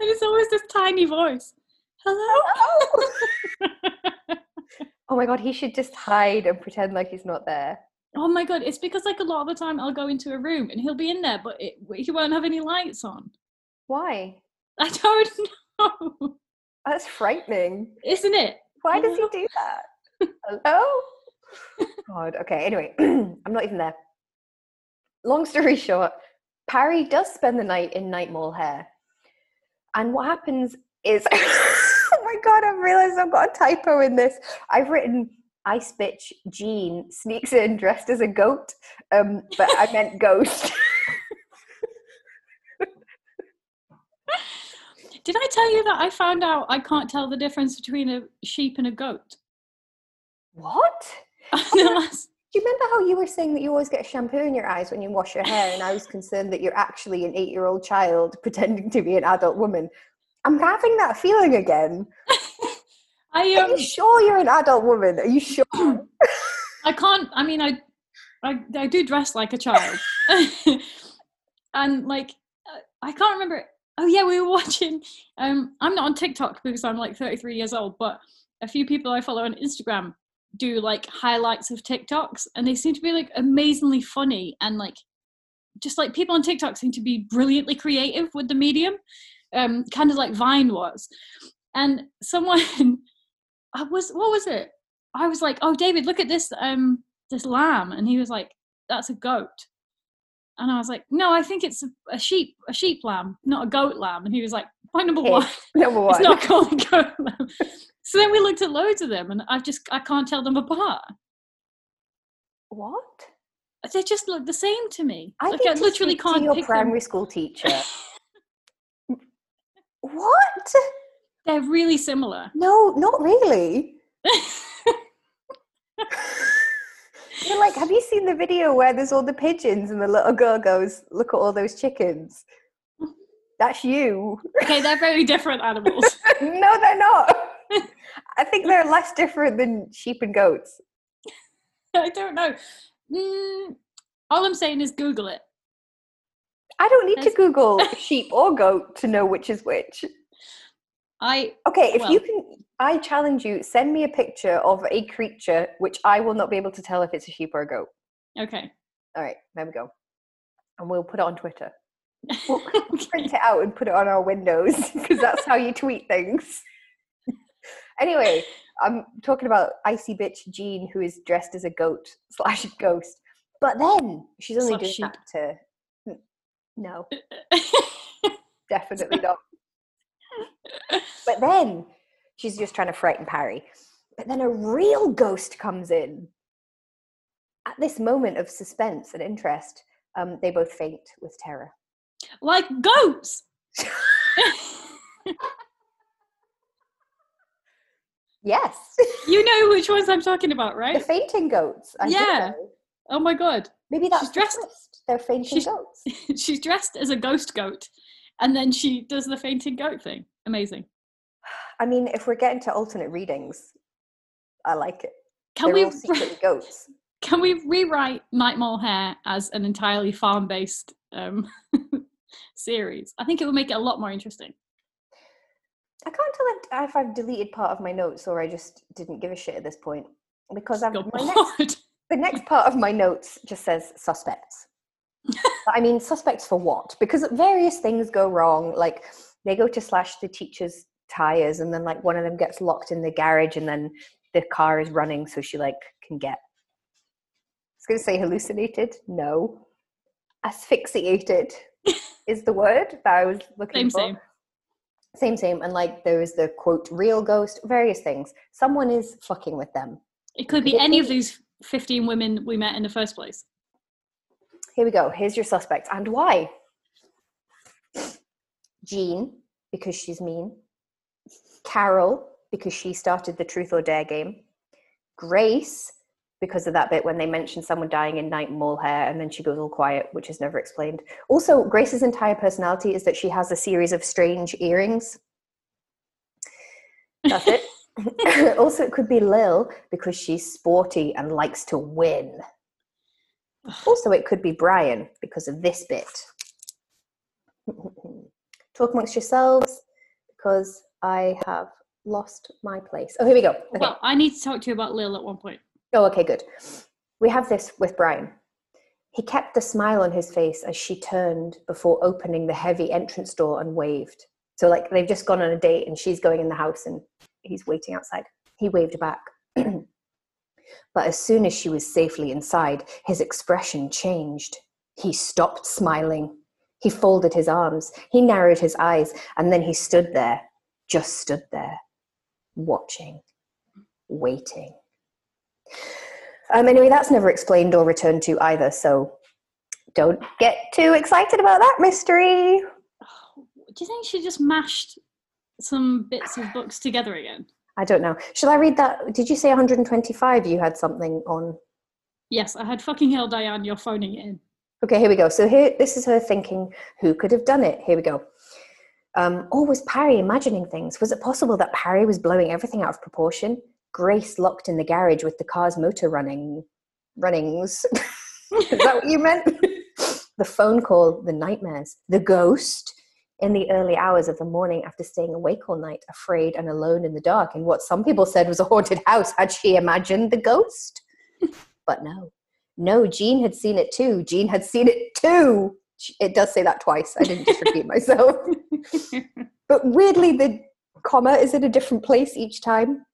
it's always this tiny voice. Hello? Oh my god, he should just hide and pretend like he's not there. oh my god, it's because like a lot of the time I'll go into a room and he'll be in there, but it, he won't have any lights on. Why? I don't know. That's frightening. Isn't it? Why does he do that? Hello? God, okay, anyway, I'm not even there. Long story short, Parry does spend the night in Night Mall hair. And what happens is, my God, I've realized I've got a typo in this. I've written Ice Bitch Jean sneaks in dressed as a goat, um, but I meant ghost. Did I tell you that I found out I can't tell the difference between a sheep and a goat? what? Do you remember how you were saying that you always get shampoo in your eyes when you wash your hair? And I was concerned that you're actually an eight year old child pretending to be an adult woman. I'm having that feeling again. I Are um, you sure you're an adult woman? Are you sure? I can't. I mean, I, I, I do dress like a child, and like uh, I can't remember. Oh yeah, we were watching. Um, I'm not on TikTok because I'm like 33 years old, but a few people I follow on Instagram do like highlights of TikToks, and they seem to be like amazingly funny and like just like people on TikTok seem to be brilliantly creative with the medium, um, kind of like Vine was. And someone, I was what was it? I was like, "Oh, David, look at this um this lamb," and he was like, "That's a goat." And I was like, "No, I think it's a, a sheep, a sheep lamb, not a goat lamb." And he was like, "Point number one, Number it's not called a goat lamb." So then we looked at loads of them, and I just I can't tell them apart. what? They just look the same to me. I like think I literally can't your primary them. school teacher. What? They're really similar. No, not really. You're like, have you seen the video where there's all the pigeons and the little girl goes, look at all those chickens? That's you. okay, they're very different animals. no, they're not. I think they're less different than sheep and goats. I don't know. Mm, all I'm saying is Google it. I don't need to Google sheep or goat to know which is which. I Okay, if Well- you can, I challenge you, send me a picture of a creature which I will not be able to tell if it's a sheep or a goat. okay. All right, there we go. And we'll put it on Twitter. We'll print it out and put it on our windows because that's how you tweet things. anyway, I'm talking about icy bitch Jean who is dressed as a goat slash ghost. But then she's only Slash doing sheep. that to. No, definitely not. But then she's just trying to frighten Parry. But then a real ghost comes in. At this moment of suspense and interest, um, they both faint with terror. like goats. Yes, you know which ones I'm talking about, right? the fainting goats. I Yeah. Oh my god. Maybe that's She's dressed- twist. They're fainting she's- goats. She's dressed as a ghost goat, and then she does the fainting goat thing. Amazing. I mean, if we're getting to alternate readings, I like it. Can They're we all secretly goats. can we rewrite Night Mole Hair as an entirely farm based um, series? I think it would make it a lot more interesting. I can't tell if- if I've deleted part of my notes or I just didn't give a shit at this point because I've my next the next part of my notes just says suspects. I mean, suspects for what? Because various things go wrong. Like they go to slash the teacher's tires, and then like one of them gets locked in the garage, and then the car is running, so she like can get. I was going to say hallucinated. No, asphyxiated is the word that I was looking Same, for. same. Same, same. And like there is the quote real ghost, various things. Someone is fucking with them. It could be it any of these 15 women we met in the first place. Here we go. Here's your suspect and why. Jean, because she's mean. Carol, because she started the truth or dare game. Grace, because of that bit when they mention someone dying in night mole hair and then she goes all quiet, which is never explained. Also, Grace's entire personality is that she has a series of strange earrings. That's it. also, it could be Lil because she's sporty and likes to win. Also, it could be Brian because of this bit. Talk amongst yourselves because I have lost my place. Oh, here we go. Okay. Well, I need to talk to you about Lil at one point. Oh, okay, good. We have this with Brian. He kept the smile on his face as she turned before opening the heavy entrance door and waved. So, like, they've just gone on a date and she's going in the house and he's waiting outside. He waved back. but as soon as she was safely inside, his expression changed. He stopped smiling. He folded his arms. He narrowed his eyes. And then he stood there, just stood there, watching, waiting. Um, anyway, that's never explained or returned to either, so don't get too excited about that mystery. Do you think she just mashed some bits of books together again? I don't know. Shall I read that? Did you say 125? You had something on. Yes, I had fucking hell, Diane, you're phoning it in. Okay, here we go. So here, this is her thinking. Who could have done it? Here we go. Um, or was Parry imagining things? Was it possible that Parry was blowing everything out of proportion? Grace locked in the garage with the car's motor running, runnings. is that what you meant? the phone call, the nightmares, the ghost in the early hours of the morning after staying awake all night, afraid and alone in the dark in what some people said was a haunted house. Had she imagined the ghost? but no. No, Jean had seen it too. Jean had seen it too. It does say that twice. I didn't just repeat myself. But weirdly, the comma is in a different place each time.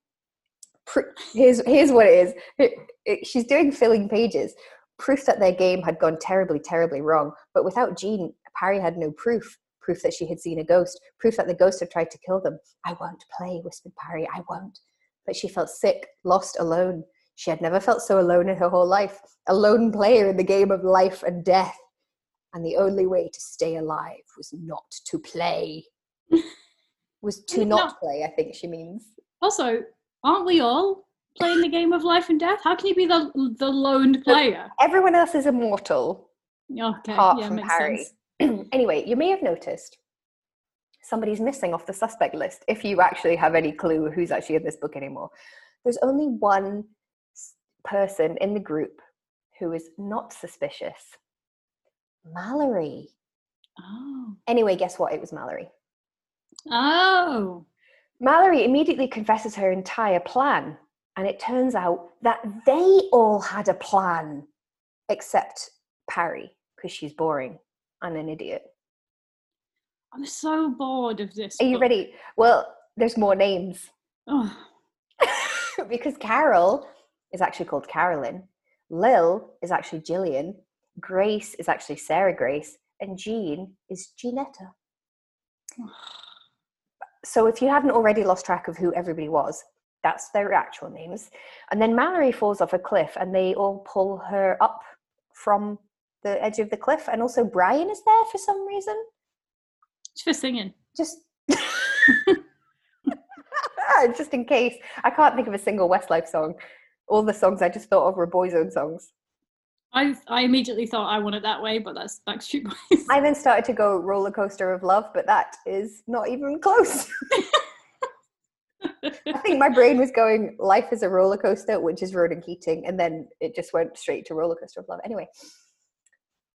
Here's here's what it is. It- it- she's doing filling pages. Proof that their game had gone terribly, terribly wrong. But without Jean, Parry had no proof. Proof that she had seen a ghost. Proof that the ghost had tried to kill them. I won't play, whispered Parry. I won't. But she felt sick, lost, alone. She had never felt so alone in her whole life. A lone player in the game of life and death. And the only way to stay alive was not to play. Was to No. not play, I think she means. Also, aren't we all playing the game of life and death? How can you be the the lone player? Everyone else is immortal, Okay, apart yeah, from Harry. sense. anyway, you may have noticed somebody's missing off the suspect list if you actually have any clue who's actually in this book anymore. There's only one person in the group who is not suspicious Mallory. Oh, Anyway, guess what? It was Mallory. oh, Mallory immediately confesses her entire plan, and it turns out that they all had a plan, except Parry, because she's boring and an idiot. I'm so bored of this. Are you book. ready? Well, there's more names Oh, because Carol is actually called Carolyn, Lil is actually Jillian. Grace is actually Sarah Grace, and Jean is Jeanetta. So if you hadn't already lost track of who everybody was, that's their actual names. And then Mallory falls off a cliff and they all pull her up from the edge of the cliff. And also Brian is there for some reason. it's for singing. Just just in case. I can't think of a single Westlife song. All the songs I just thought of were Boyzone songs. I I immediately thought I want it that way, but that's Backstreet Boys. I then started to go roller coaster of love, but that is not even close. I think my brain was going, life is a roller coaster, which is Ronan Keating, and then it just went straight to roller coaster of love. Anyway,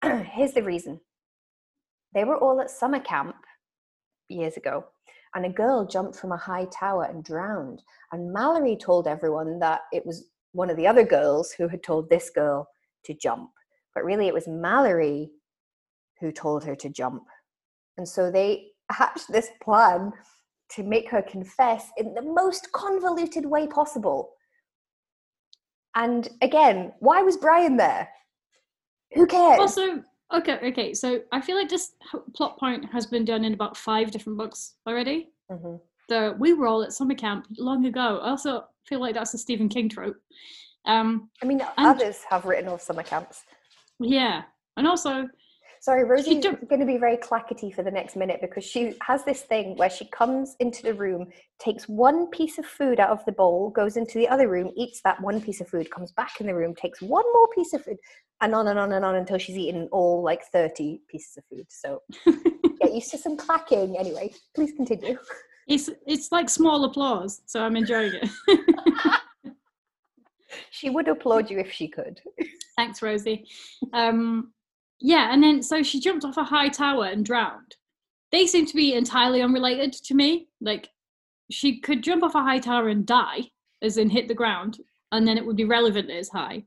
here's the reason. They were all at summer camp years ago, and a girl jumped from a high tower and drowned. And Mallory told everyone that it was one of the other girls who had told this girl to jump, but really it was Mallory who told her to jump. And so they hatched this plan to make her confess in the most convoluted way possible. And again, why was Brian there? Who cares? also, okay, okay. So I feel like this plot point has been done in about five different books already. Mhm. The we were all at summer camp long ago. I also feel like that's a Stephen King trope. Um, I mean, And- others have written off summer camps. yeah, and also Sorry, Rosie's going to be very clackety for the next minute because she has this thing where she comes into the room, takes one piece of food out of the bowl, goes into the other room, eats that one piece of food, comes back in the room, takes one more piece of food, and on and on and on until she's eaten all like 30 pieces of food. So get used to some clacking. Anyway, please continue. it's it's like small applause. So I'm enjoying it. She would applaud you if she could. Thanks, Rosie. Um, yeah, and then so she jumped off a high tower and drowned. They seem to be entirely unrelated to me. Like she could jump off a high tower and die, as in hit the ground, and then it would be relevant as high.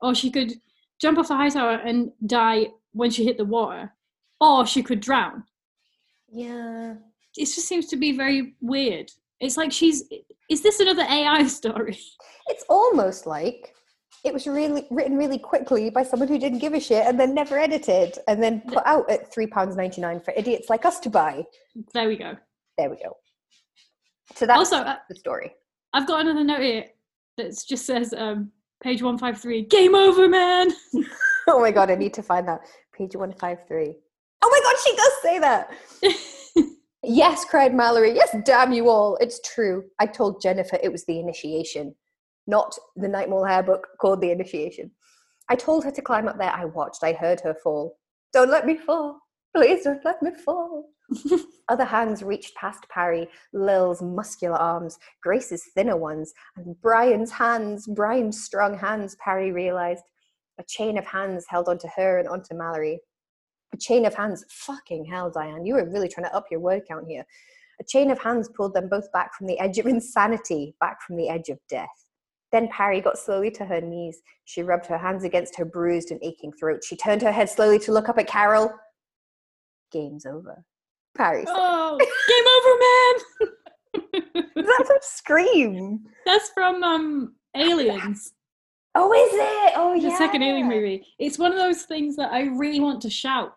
Or she could jump off the high tower and die when she hit the water. Or she could drown. Yeah. It just seems to be very weird. It's like she's is this another AI story? It's almost like it was really written really quickly by someone who didn't give a shit and then never edited and then put out at £3.99 for idiots like us to buy. There we go. There we go. So that's Also, uh, the story. I've got another note here that just says um, page 153 game over, man. Oh my god, I need to find that. Page 153. Oh my god, she does say that. Yes, cried Mallory. Yes, damn you all. It's true. I told Jennifer it was the initiation, not the Night Mole Hair book called The Initiation. I told her to climb up there. I watched. I heard her fall. Don't let me fall. Please don't let me fall. Other hands reached past Parry, Lil's muscular arms, Grace's thinner ones, and Brian's hands, Brian's strong hands, Parry realized. A chain of hands held onto her and onto Mallory. A chain of hands, fucking hell, Diane, you were really trying to up your word count here. A chain of hands pulled them both back from the edge of insanity, back from the edge of death. Then Parry got slowly to her knees. She rubbed her hands against her bruised and aching throat. She turned her head slowly to look up at Carol. Game's over. Parry said. oh, game over, man. That's a scream. That's from um, Aliens, Oh, is it? Oh, the yeah. second Alien movie. It's one of those things that I really want to shout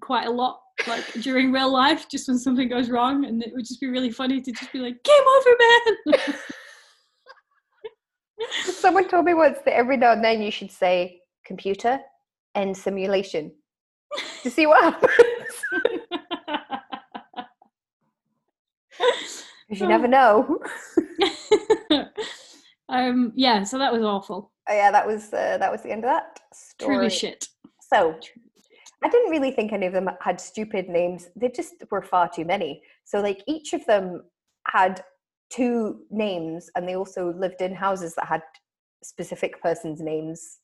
quite a lot, like during real life, just when something goes wrong, and it would just be really funny to just be like, "Game over, man." Someone told me once that every now and then you should say computer and simulation to see what happens. 'Cause you never know. um, yeah, so that was awful. Oh, yeah, that was uh, that was the end of that story. Truly shit. So I didn't really think any of them had stupid names. They just were far too many. So like each of them had two names, and they also lived in houses that had specific persons' names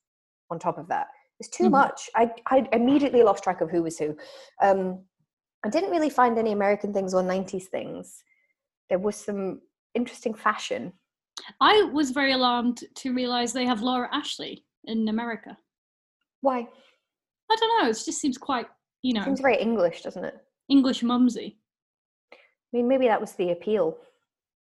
on top of that. It's too Mhm. much. I I immediately lost track of who was who. Um, I didn't really find any American things or '90s things. There was some interesting fashion. I was very alarmed to realize they have Laura Ashley in America. Why? I don't know. It just seems quite, you know, Seems very English, doesn't it? English mumsy. I mean, maybe that was the appeal.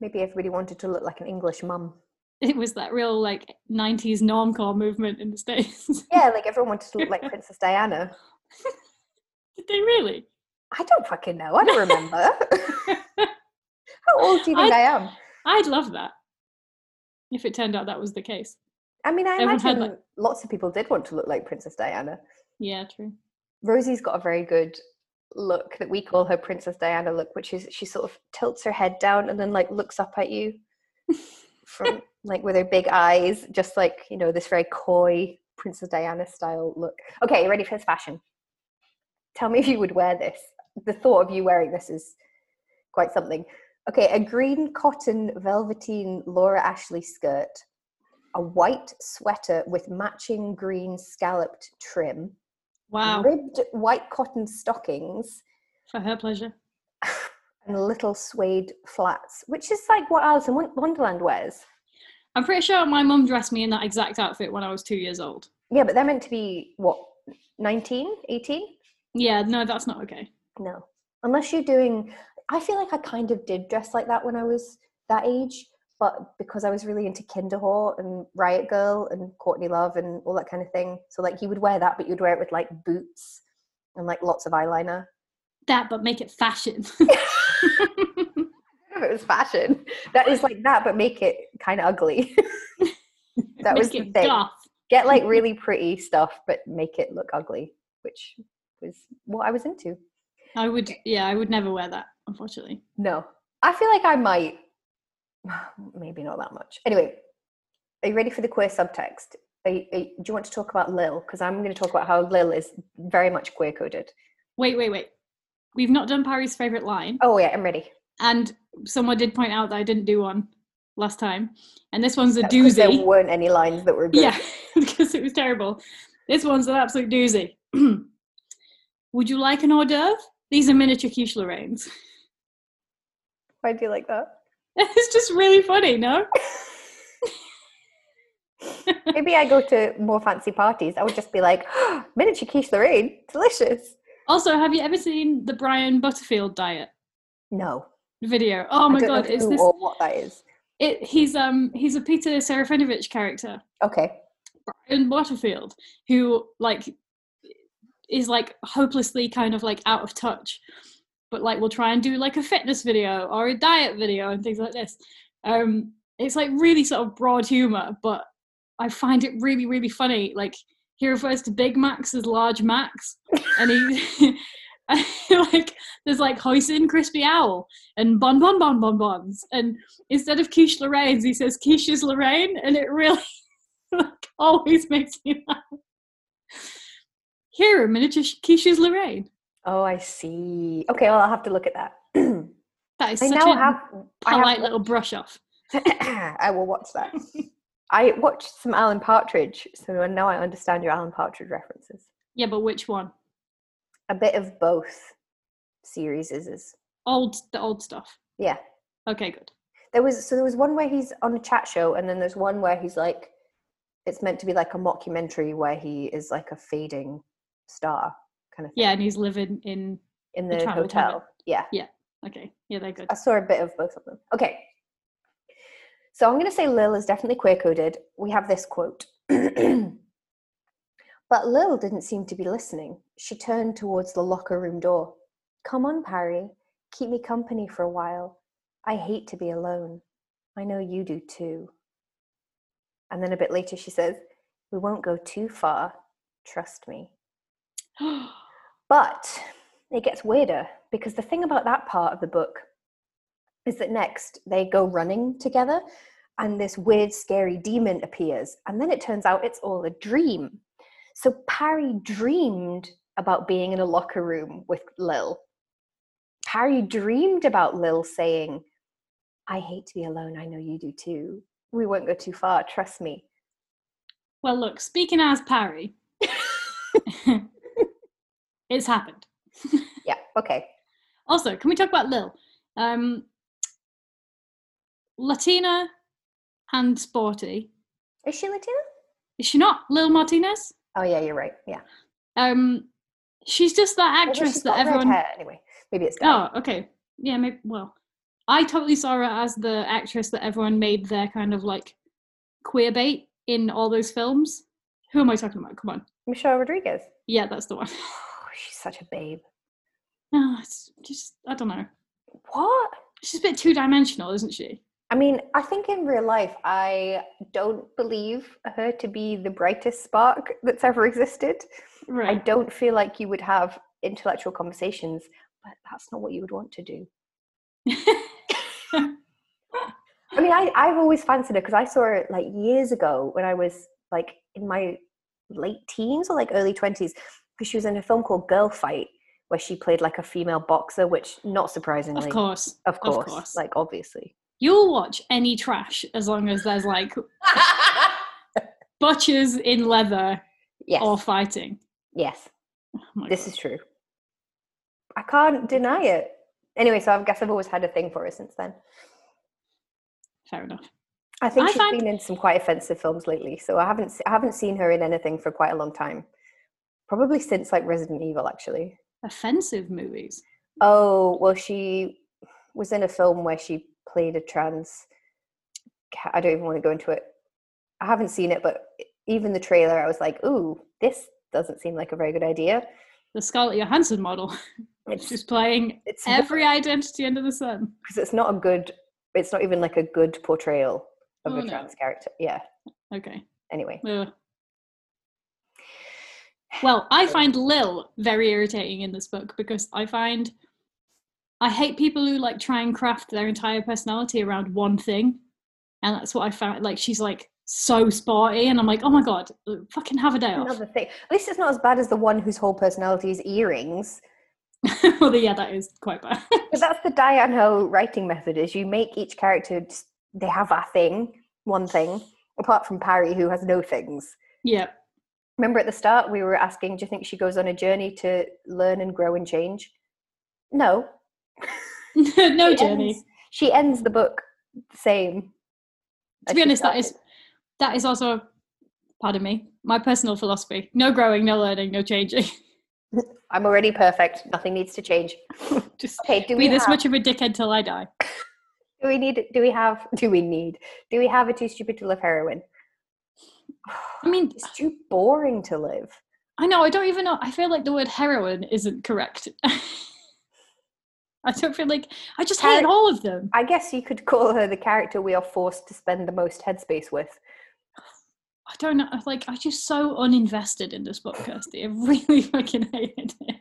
Maybe everybody wanted to look like an English mum. It was that real like '90s normcore movement in the states. Yeah, like everyone wanted to look like Princess Diana. Did they really? I don't fucking know. I don't remember. How old do you think I, am? I'd love that if it turned out that was the case. I mean, I Everyone imagine like- lots of people did want to look like Princess Diana. Yeah, true. Rosie's got a very good look that we call her Princess Diana look, which is she sort of tilts her head down and then like looks up at you from like with her big eyes, just like you know this very coy Princess Diana style look. Okay, you ready for this fashion? Tell me if you would wear this. The thought of you wearing this is quite something. Okay, a green cotton velveteen Laura Ashley skirt, a white sweater with matching green scalloped trim, Wow, ribbed white cotton stockings, for her pleasure. and little suede flats, which is like what Alice in Wonderland wears. I'm pretty sure my mum dressed me in that exact outfit when I was two years old. Yeah, but they're meant to be what 19, 18? Yeah, no, that's not okay. No, unless you're doing. I feel like I kind of did dress like that when I was that age, but because I was really into Kinderwhore and Riot Grrrl and Courtney Love and all that kind of thing, so like you would wear that, but you'd wear it with like boots and like lots of eyeliner. That, but make it fashion. If it was fashion, that is like that, but make it kind of ugly. that was the thing. Get like really pretty stuff, but make it look ugly, which was what I was into. I would, eh. yeah, I would never wear that, unfortunately. No, I feel like I might. Maybe not that much. Anyway, are you ready for the queer subtext? Are you, are you- do you want to talk about Lil? Because I'm going to talk about how Lil is very much queer coded. Wait, wait, wait. We've not done Parry's favorite line, Oh yeah, I'm ready. and someone did point out that I didn't do one last time, and this one's a doozy. There weren't any lines that were good. Yeah, because it was terrible. This one's an absolute doozy. Would you like an hors d'oeuvre? These are miniature quiche Lorraines. Why do you like that? It's just really funny, no? Maybe I go to more fancy parties. I would just be like, miniature quiche Lorraine, delicious. Also, have you ever seen the Brian Butterfield diet No, video? Oh my god, who this. or what that is. It, he's um he's a Peter Serafinowicz character, Okay, Brian Butterfield, who like is like hopelessly kind of like out of touch, but like we'll try and do like a fitness video or a diet video and things like this. Um, it's like really sort of broad humor, but I find it really really funny. Like he refers to Big Macs as large Macs, and he. like there's like hoisin crispy owl and bon bon bon bon bons and instead of quiche lorraines he says quiches lorraine and it really like always makes me laugh here are miniature quiches lorraine oh I see. Okay, well I'll have to look at that. that is I such now a have. I polite have little brush off I will watch that. I watched some Alan Partridge, so now I understand your Alan Partridge references. yeah but which one A bit of both series is old the old stuff yeah. okay good There was so there was one where he's on a chat show, and then there's one where he's like, it's meant to be like a mockumentary where he is like a fading star kind of thing yeah and he's living in in the the hotel. Yeah, Yeah. okay yeah they're good I saw a bit of both of them. Okay, so I'm going to say Lil is definitely queer coded. We have this quote. but Lil didn't seem to be listening. She turned towards the locker room door. Come on, Parry. Keep me company for a while. I hate to be alone. I know you do too. And then a bit later, she says, We won't go too far. Trust me. But it gets weirder because the thing about that part of the book is that next they go running together and this weird, scary demon appears. And then it turns out it's all a dream. So Parry dreamed about being in a locker room with Lil. Parry dreamed about Lil saying, I hate to be alone. I know you do too. We won't go too far. Trust me. Well, look, speaking as Parry, it's happened. Yeah. Okay. Also, can we talk about Lil? Um, Latina and sporty. Is she Latina? Is she not Lil Martinez? Oh yeah, you're right. Yeah. Um, she's just that actress that everyone. hair, anyway. Maybe it's. Oh, okay. Yeah, maybe. Well, I totally saw her as the actress that everyone made their kind of like queer bait in all those films. Who am I talking about? Come on. Michelle Rodriguez. Yeah, that's the one. She's such a babe. No, it's just I don't know. What? She's a bit two dimensional, isn't she? I mean, I think in real life, I don't believe her to be the brightest spark that's ever existed. I don't feel like you would have intellectual conversations, but that's not what you would want to do. I mean, I, I've always fancied her because I saw her like years ago when I was like in my late teens or like early 20s because she was in a film called Girlfight where she played like a female boxer, which not surprisingly, of course. of course, course. like obviously. You'll watch any trash as long as there's like butchers in leather yes, or fighting. yes, Oh this God. is true. I can't deny it. Anyway, so I guess I've always had a thing for her since then. fair enough. I think I she's find- been in some quite offensive films lately, so I haven't I haven't seen her in anything for quite a long time. Probably since like Resident Evil, actually. Offensive movies. Oh well, she was in a film where she played a trans. I don't even want to go into it. I haven't seen it, but even the trailer, I was like, "Ooh, this doesn't seem like a very good idea." The Scarlett Johansson model. It's She's playing it's every identity under the sun. because it's not a good. It's not even like a good portrayal of Oh, a no. trans character. Yeah. Okay. Anyway, Ugh. Well, I find Lil very irritating in this book because I find I hate people who like try and craft their entire personality around one thing. And that's what I found. Like, she's like so sporty, and I'm like, oh my god, fucking have a day off. another thing. At least it's not as bad as the one whose whole personality is earrings. well, yeah, that is quite bad. But that's the Diane Hoh writing method: is you make each character just, they have a thing, one thing. Apart from Parry, who has no things. yeah. Remember at the start we were asking, do you think she goes on a journey to learn and grow and change? No. no She journey. ends- she ends the book the same. to be honest, that is started. that is also pardon me, my personal philosophy. No growing, no learning, no changing. I'm already perfect. Nothing needs to change. Just Okay, do be we this have, much of a dickhead till I die. do we need do we have do we need do we have a too stupid to love heroine? I mean, It's too boring to live. I know, I don't even know. I feel like the word heroin isn't correct. I don't feel like I just hate all of them. I guess you could call her the character we are forced to spend the most headspace with. I don't know. Like, I'm just so uninvested in this book, Kirsty. I really fucking hated it.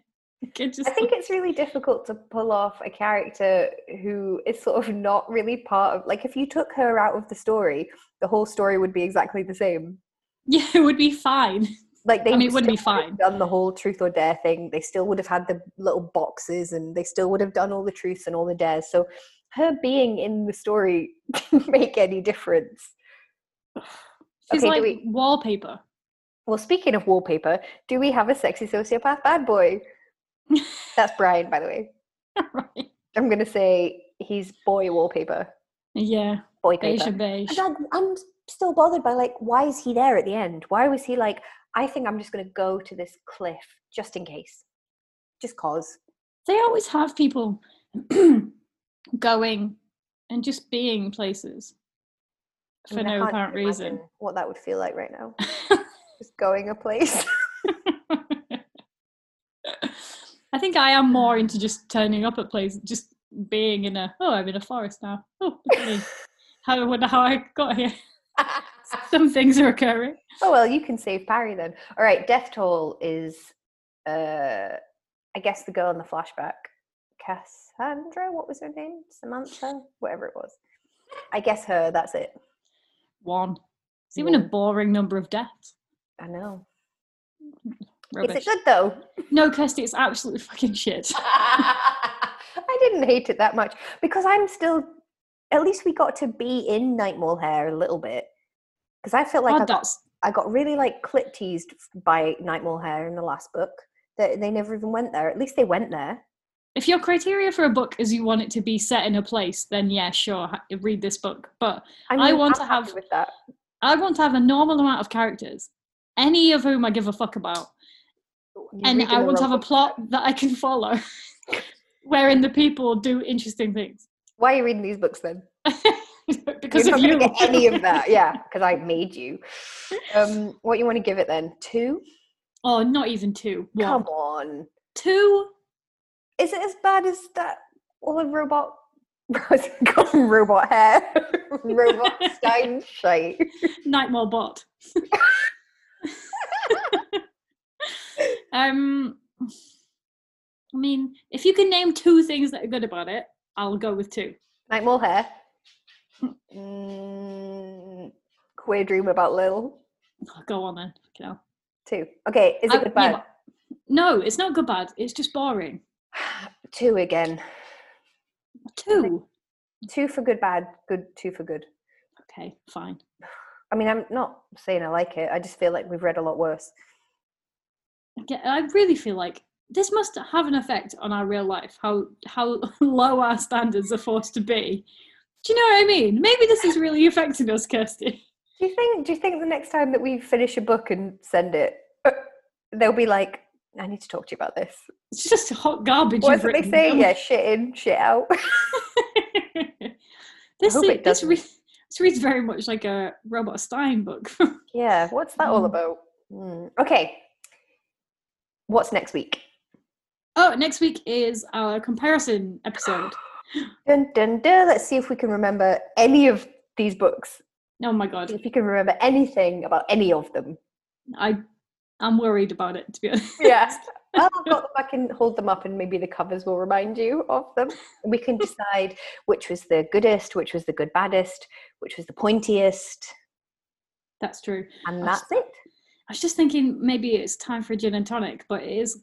It just, I think it's really difficult to pull off a character who is sort of not really part of like if you took her out of the story, the whole story would be exactly the same. yeah, it would be fine. Like they I mean, it would be fine. done the whole truth or dare thing. They still would have had the little boxes and they still would have done all the truths and all the dares. So her being in the story didn't make any difference. She's Okay, like we- wallpaper. Well, speaking of wallpaper, do we have a sexy sociopath bad boy? That's Brian, by the way. right. I'm gonna say he's boy wallpaper. Yeah, Boy beige paper. and beige. And I'm, I'm still bothered by like, why is he there at the end? Why was he like, I think I'm just gonna go to this cliff just in case, just cause. They always have people going and just being places I for mean, I no can't apparent reason. What that would feel like right now, just going a place. I think I am more into just turning up at places, just being in a. Oh, I'm in a forest now. Oh, look at me. How I wonder how I got here. Some things are occurring. oh well, you can save Parry then. All right, Death Toll is, uh, I guess the girl in the flashback Cassandra. What was her name? Samantha, whatever it was. I guess her. That's it. One. It's even a boring number of deaths. I know. Rubbish. Is it good though? No, Kirsty, it's absolutely fucking shit. I didn't hate it that much because I'm still. At least we got to be in Nightmare Hair a little bit because I felt like I got I got really like clip teased by Nightmare Hall in the last book. That they never even went there. At least they went there. if your criteria for a book is you want it to be set in a place, then yeah, sure, read this book. But I, I want I'm to have- with that. I want to have a normal amount of characters, any of whom I give a fuck about, You're and I want to have a plot that I can follow, wherein the people do interesting things. Why are you reading these books then? because You're of you. get any of that. Yeah, because I made you. Um, what you want to give it then? Two? oh, not even two. One. Come on. Two. Is it as bad as that all the robot what's it called? robot hair? robot Stein shite. Nightmare bot. um, I mean, if you can name two things that are good about it, I'll go with two. Nightmare hair. Mm, queer dream about Lil. Oh, go on then. You know. Two. Okay, is it I- good yeah, bad? No, it's not good bad. It's just boring. Two again. Two. Two for good bad, good two for good. Okay, fine. I mean, I'm not saying I like it. I just feel like we've read a lot worse. Get- I really feel like this must have an effect on our real life. How how low our standards are forced to be. Do you know what I mean? Maybe this is really affecting us, Kirsty. Do you think? Do you think the next time that we finish a book and send it, uh, they'll be like, "I need to talk to you about this." It's just hot garbage. You've they say? down. Yeah, shit in, shit out. this is- it this, re- this reads very much like a R.L. Stine book. yeah, what's that all Mm. about? Mm, Okay, what's next week? oh, next week is our comparison episode. Dun dun dun. Let's see if we can remember any of these books. Oh my god, If you can remember anything about any of them. I I'm worried about it to be honest. Yeah. Well, I've got them. I can hold them up and maybe the covers will remind you of them. We can decide which was the goodest, which was the good baddest, which was the pointiest, That's true. and That's- that's it. I was just thinking maybe it's time for a gin and tonic, but it is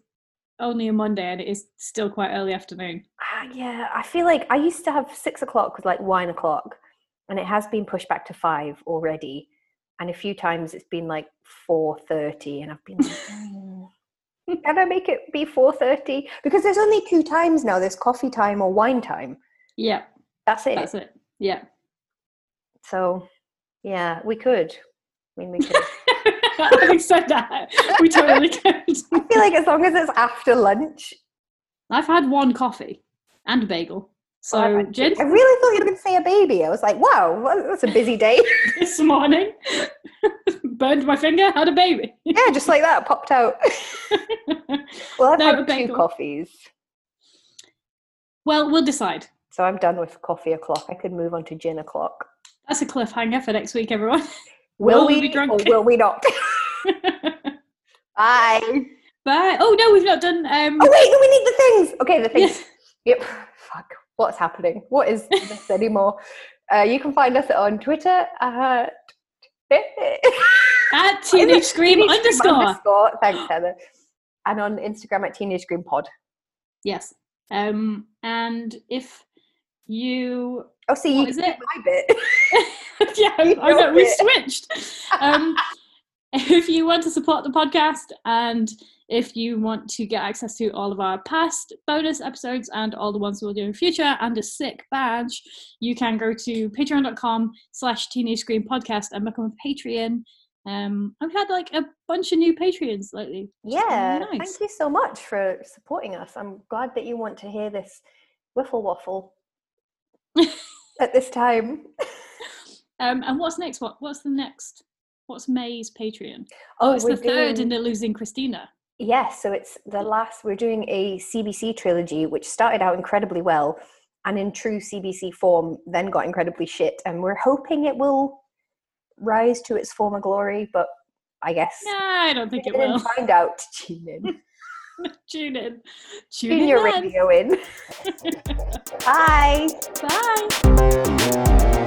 only a Monday and it is still quite early afternoon. Ah, yeah, I feel like I used to have six o'clock with like wine o'clock, and it has been pushed back to five already. And a few times it's been like four thirty, and I've been like, "Mm, can I make it be four thirty? Because there's only two times now. There's coffee time or wine time. Yeah, That's it. that's it. Yeah. So, yeah, we could. I mean, we could. Having said that, we totally could. I feel like as long as it's after lunch. I've had one coffee and a bagel. So Well, I've had two. gin I really thought you were going to say a baby. I was like, wow, that's a busy day. this morning, burned my finger, had a baby. yeah, just like that, popped out. Well, I've No, had two bagel. coffees. well, we'll decide. So I'm done with coffee o'clock. I could move on to gin o'clock. That's a cliffhanger for next week, everyone. Will, Will we drunk? or will we not? Bye. Bye. Oh no, we've not done. Um, Oh wait, no, we need the things. Okay, the things. yeah. Yep. Fuck. What's happening? What is this anymore? Uh, you can find us on Twitter at At teenage scream Teenage underscore. underscore. Thanks, Heather. And on Instagram at Teenage Scream Pod. Yes. Um, and if you, Oh, see, you is it? my bit. yeah, I know we switched. Um, if you want to support the podcast and if you want to get access to all of our past bonus episodes and all the ones we'll do in future and a sick badge, you can go to patreon.com slash teenage scream podcast and become a Patreon. Um, I've had like a bunch of new Patreons lately. is really Yeah, nice. thank you so much for supporting us. I'm glad that you want to hear this wiffle waffle at this time. Um, and what's next? What What's the next? What's May's Patreon? Oh, it's the third in doing- the Losing Christina. Yes, so it's the last. We're doing a CBC trilogy, which started out incredibly well, and in true CBC form, then got incredibly shit. And we're hoping it will rise to its former glory, but I guess Nah, I don't think it will. find out. Tune in. Tune in. Tune Tune in. your then. radio in. Bye. Bye.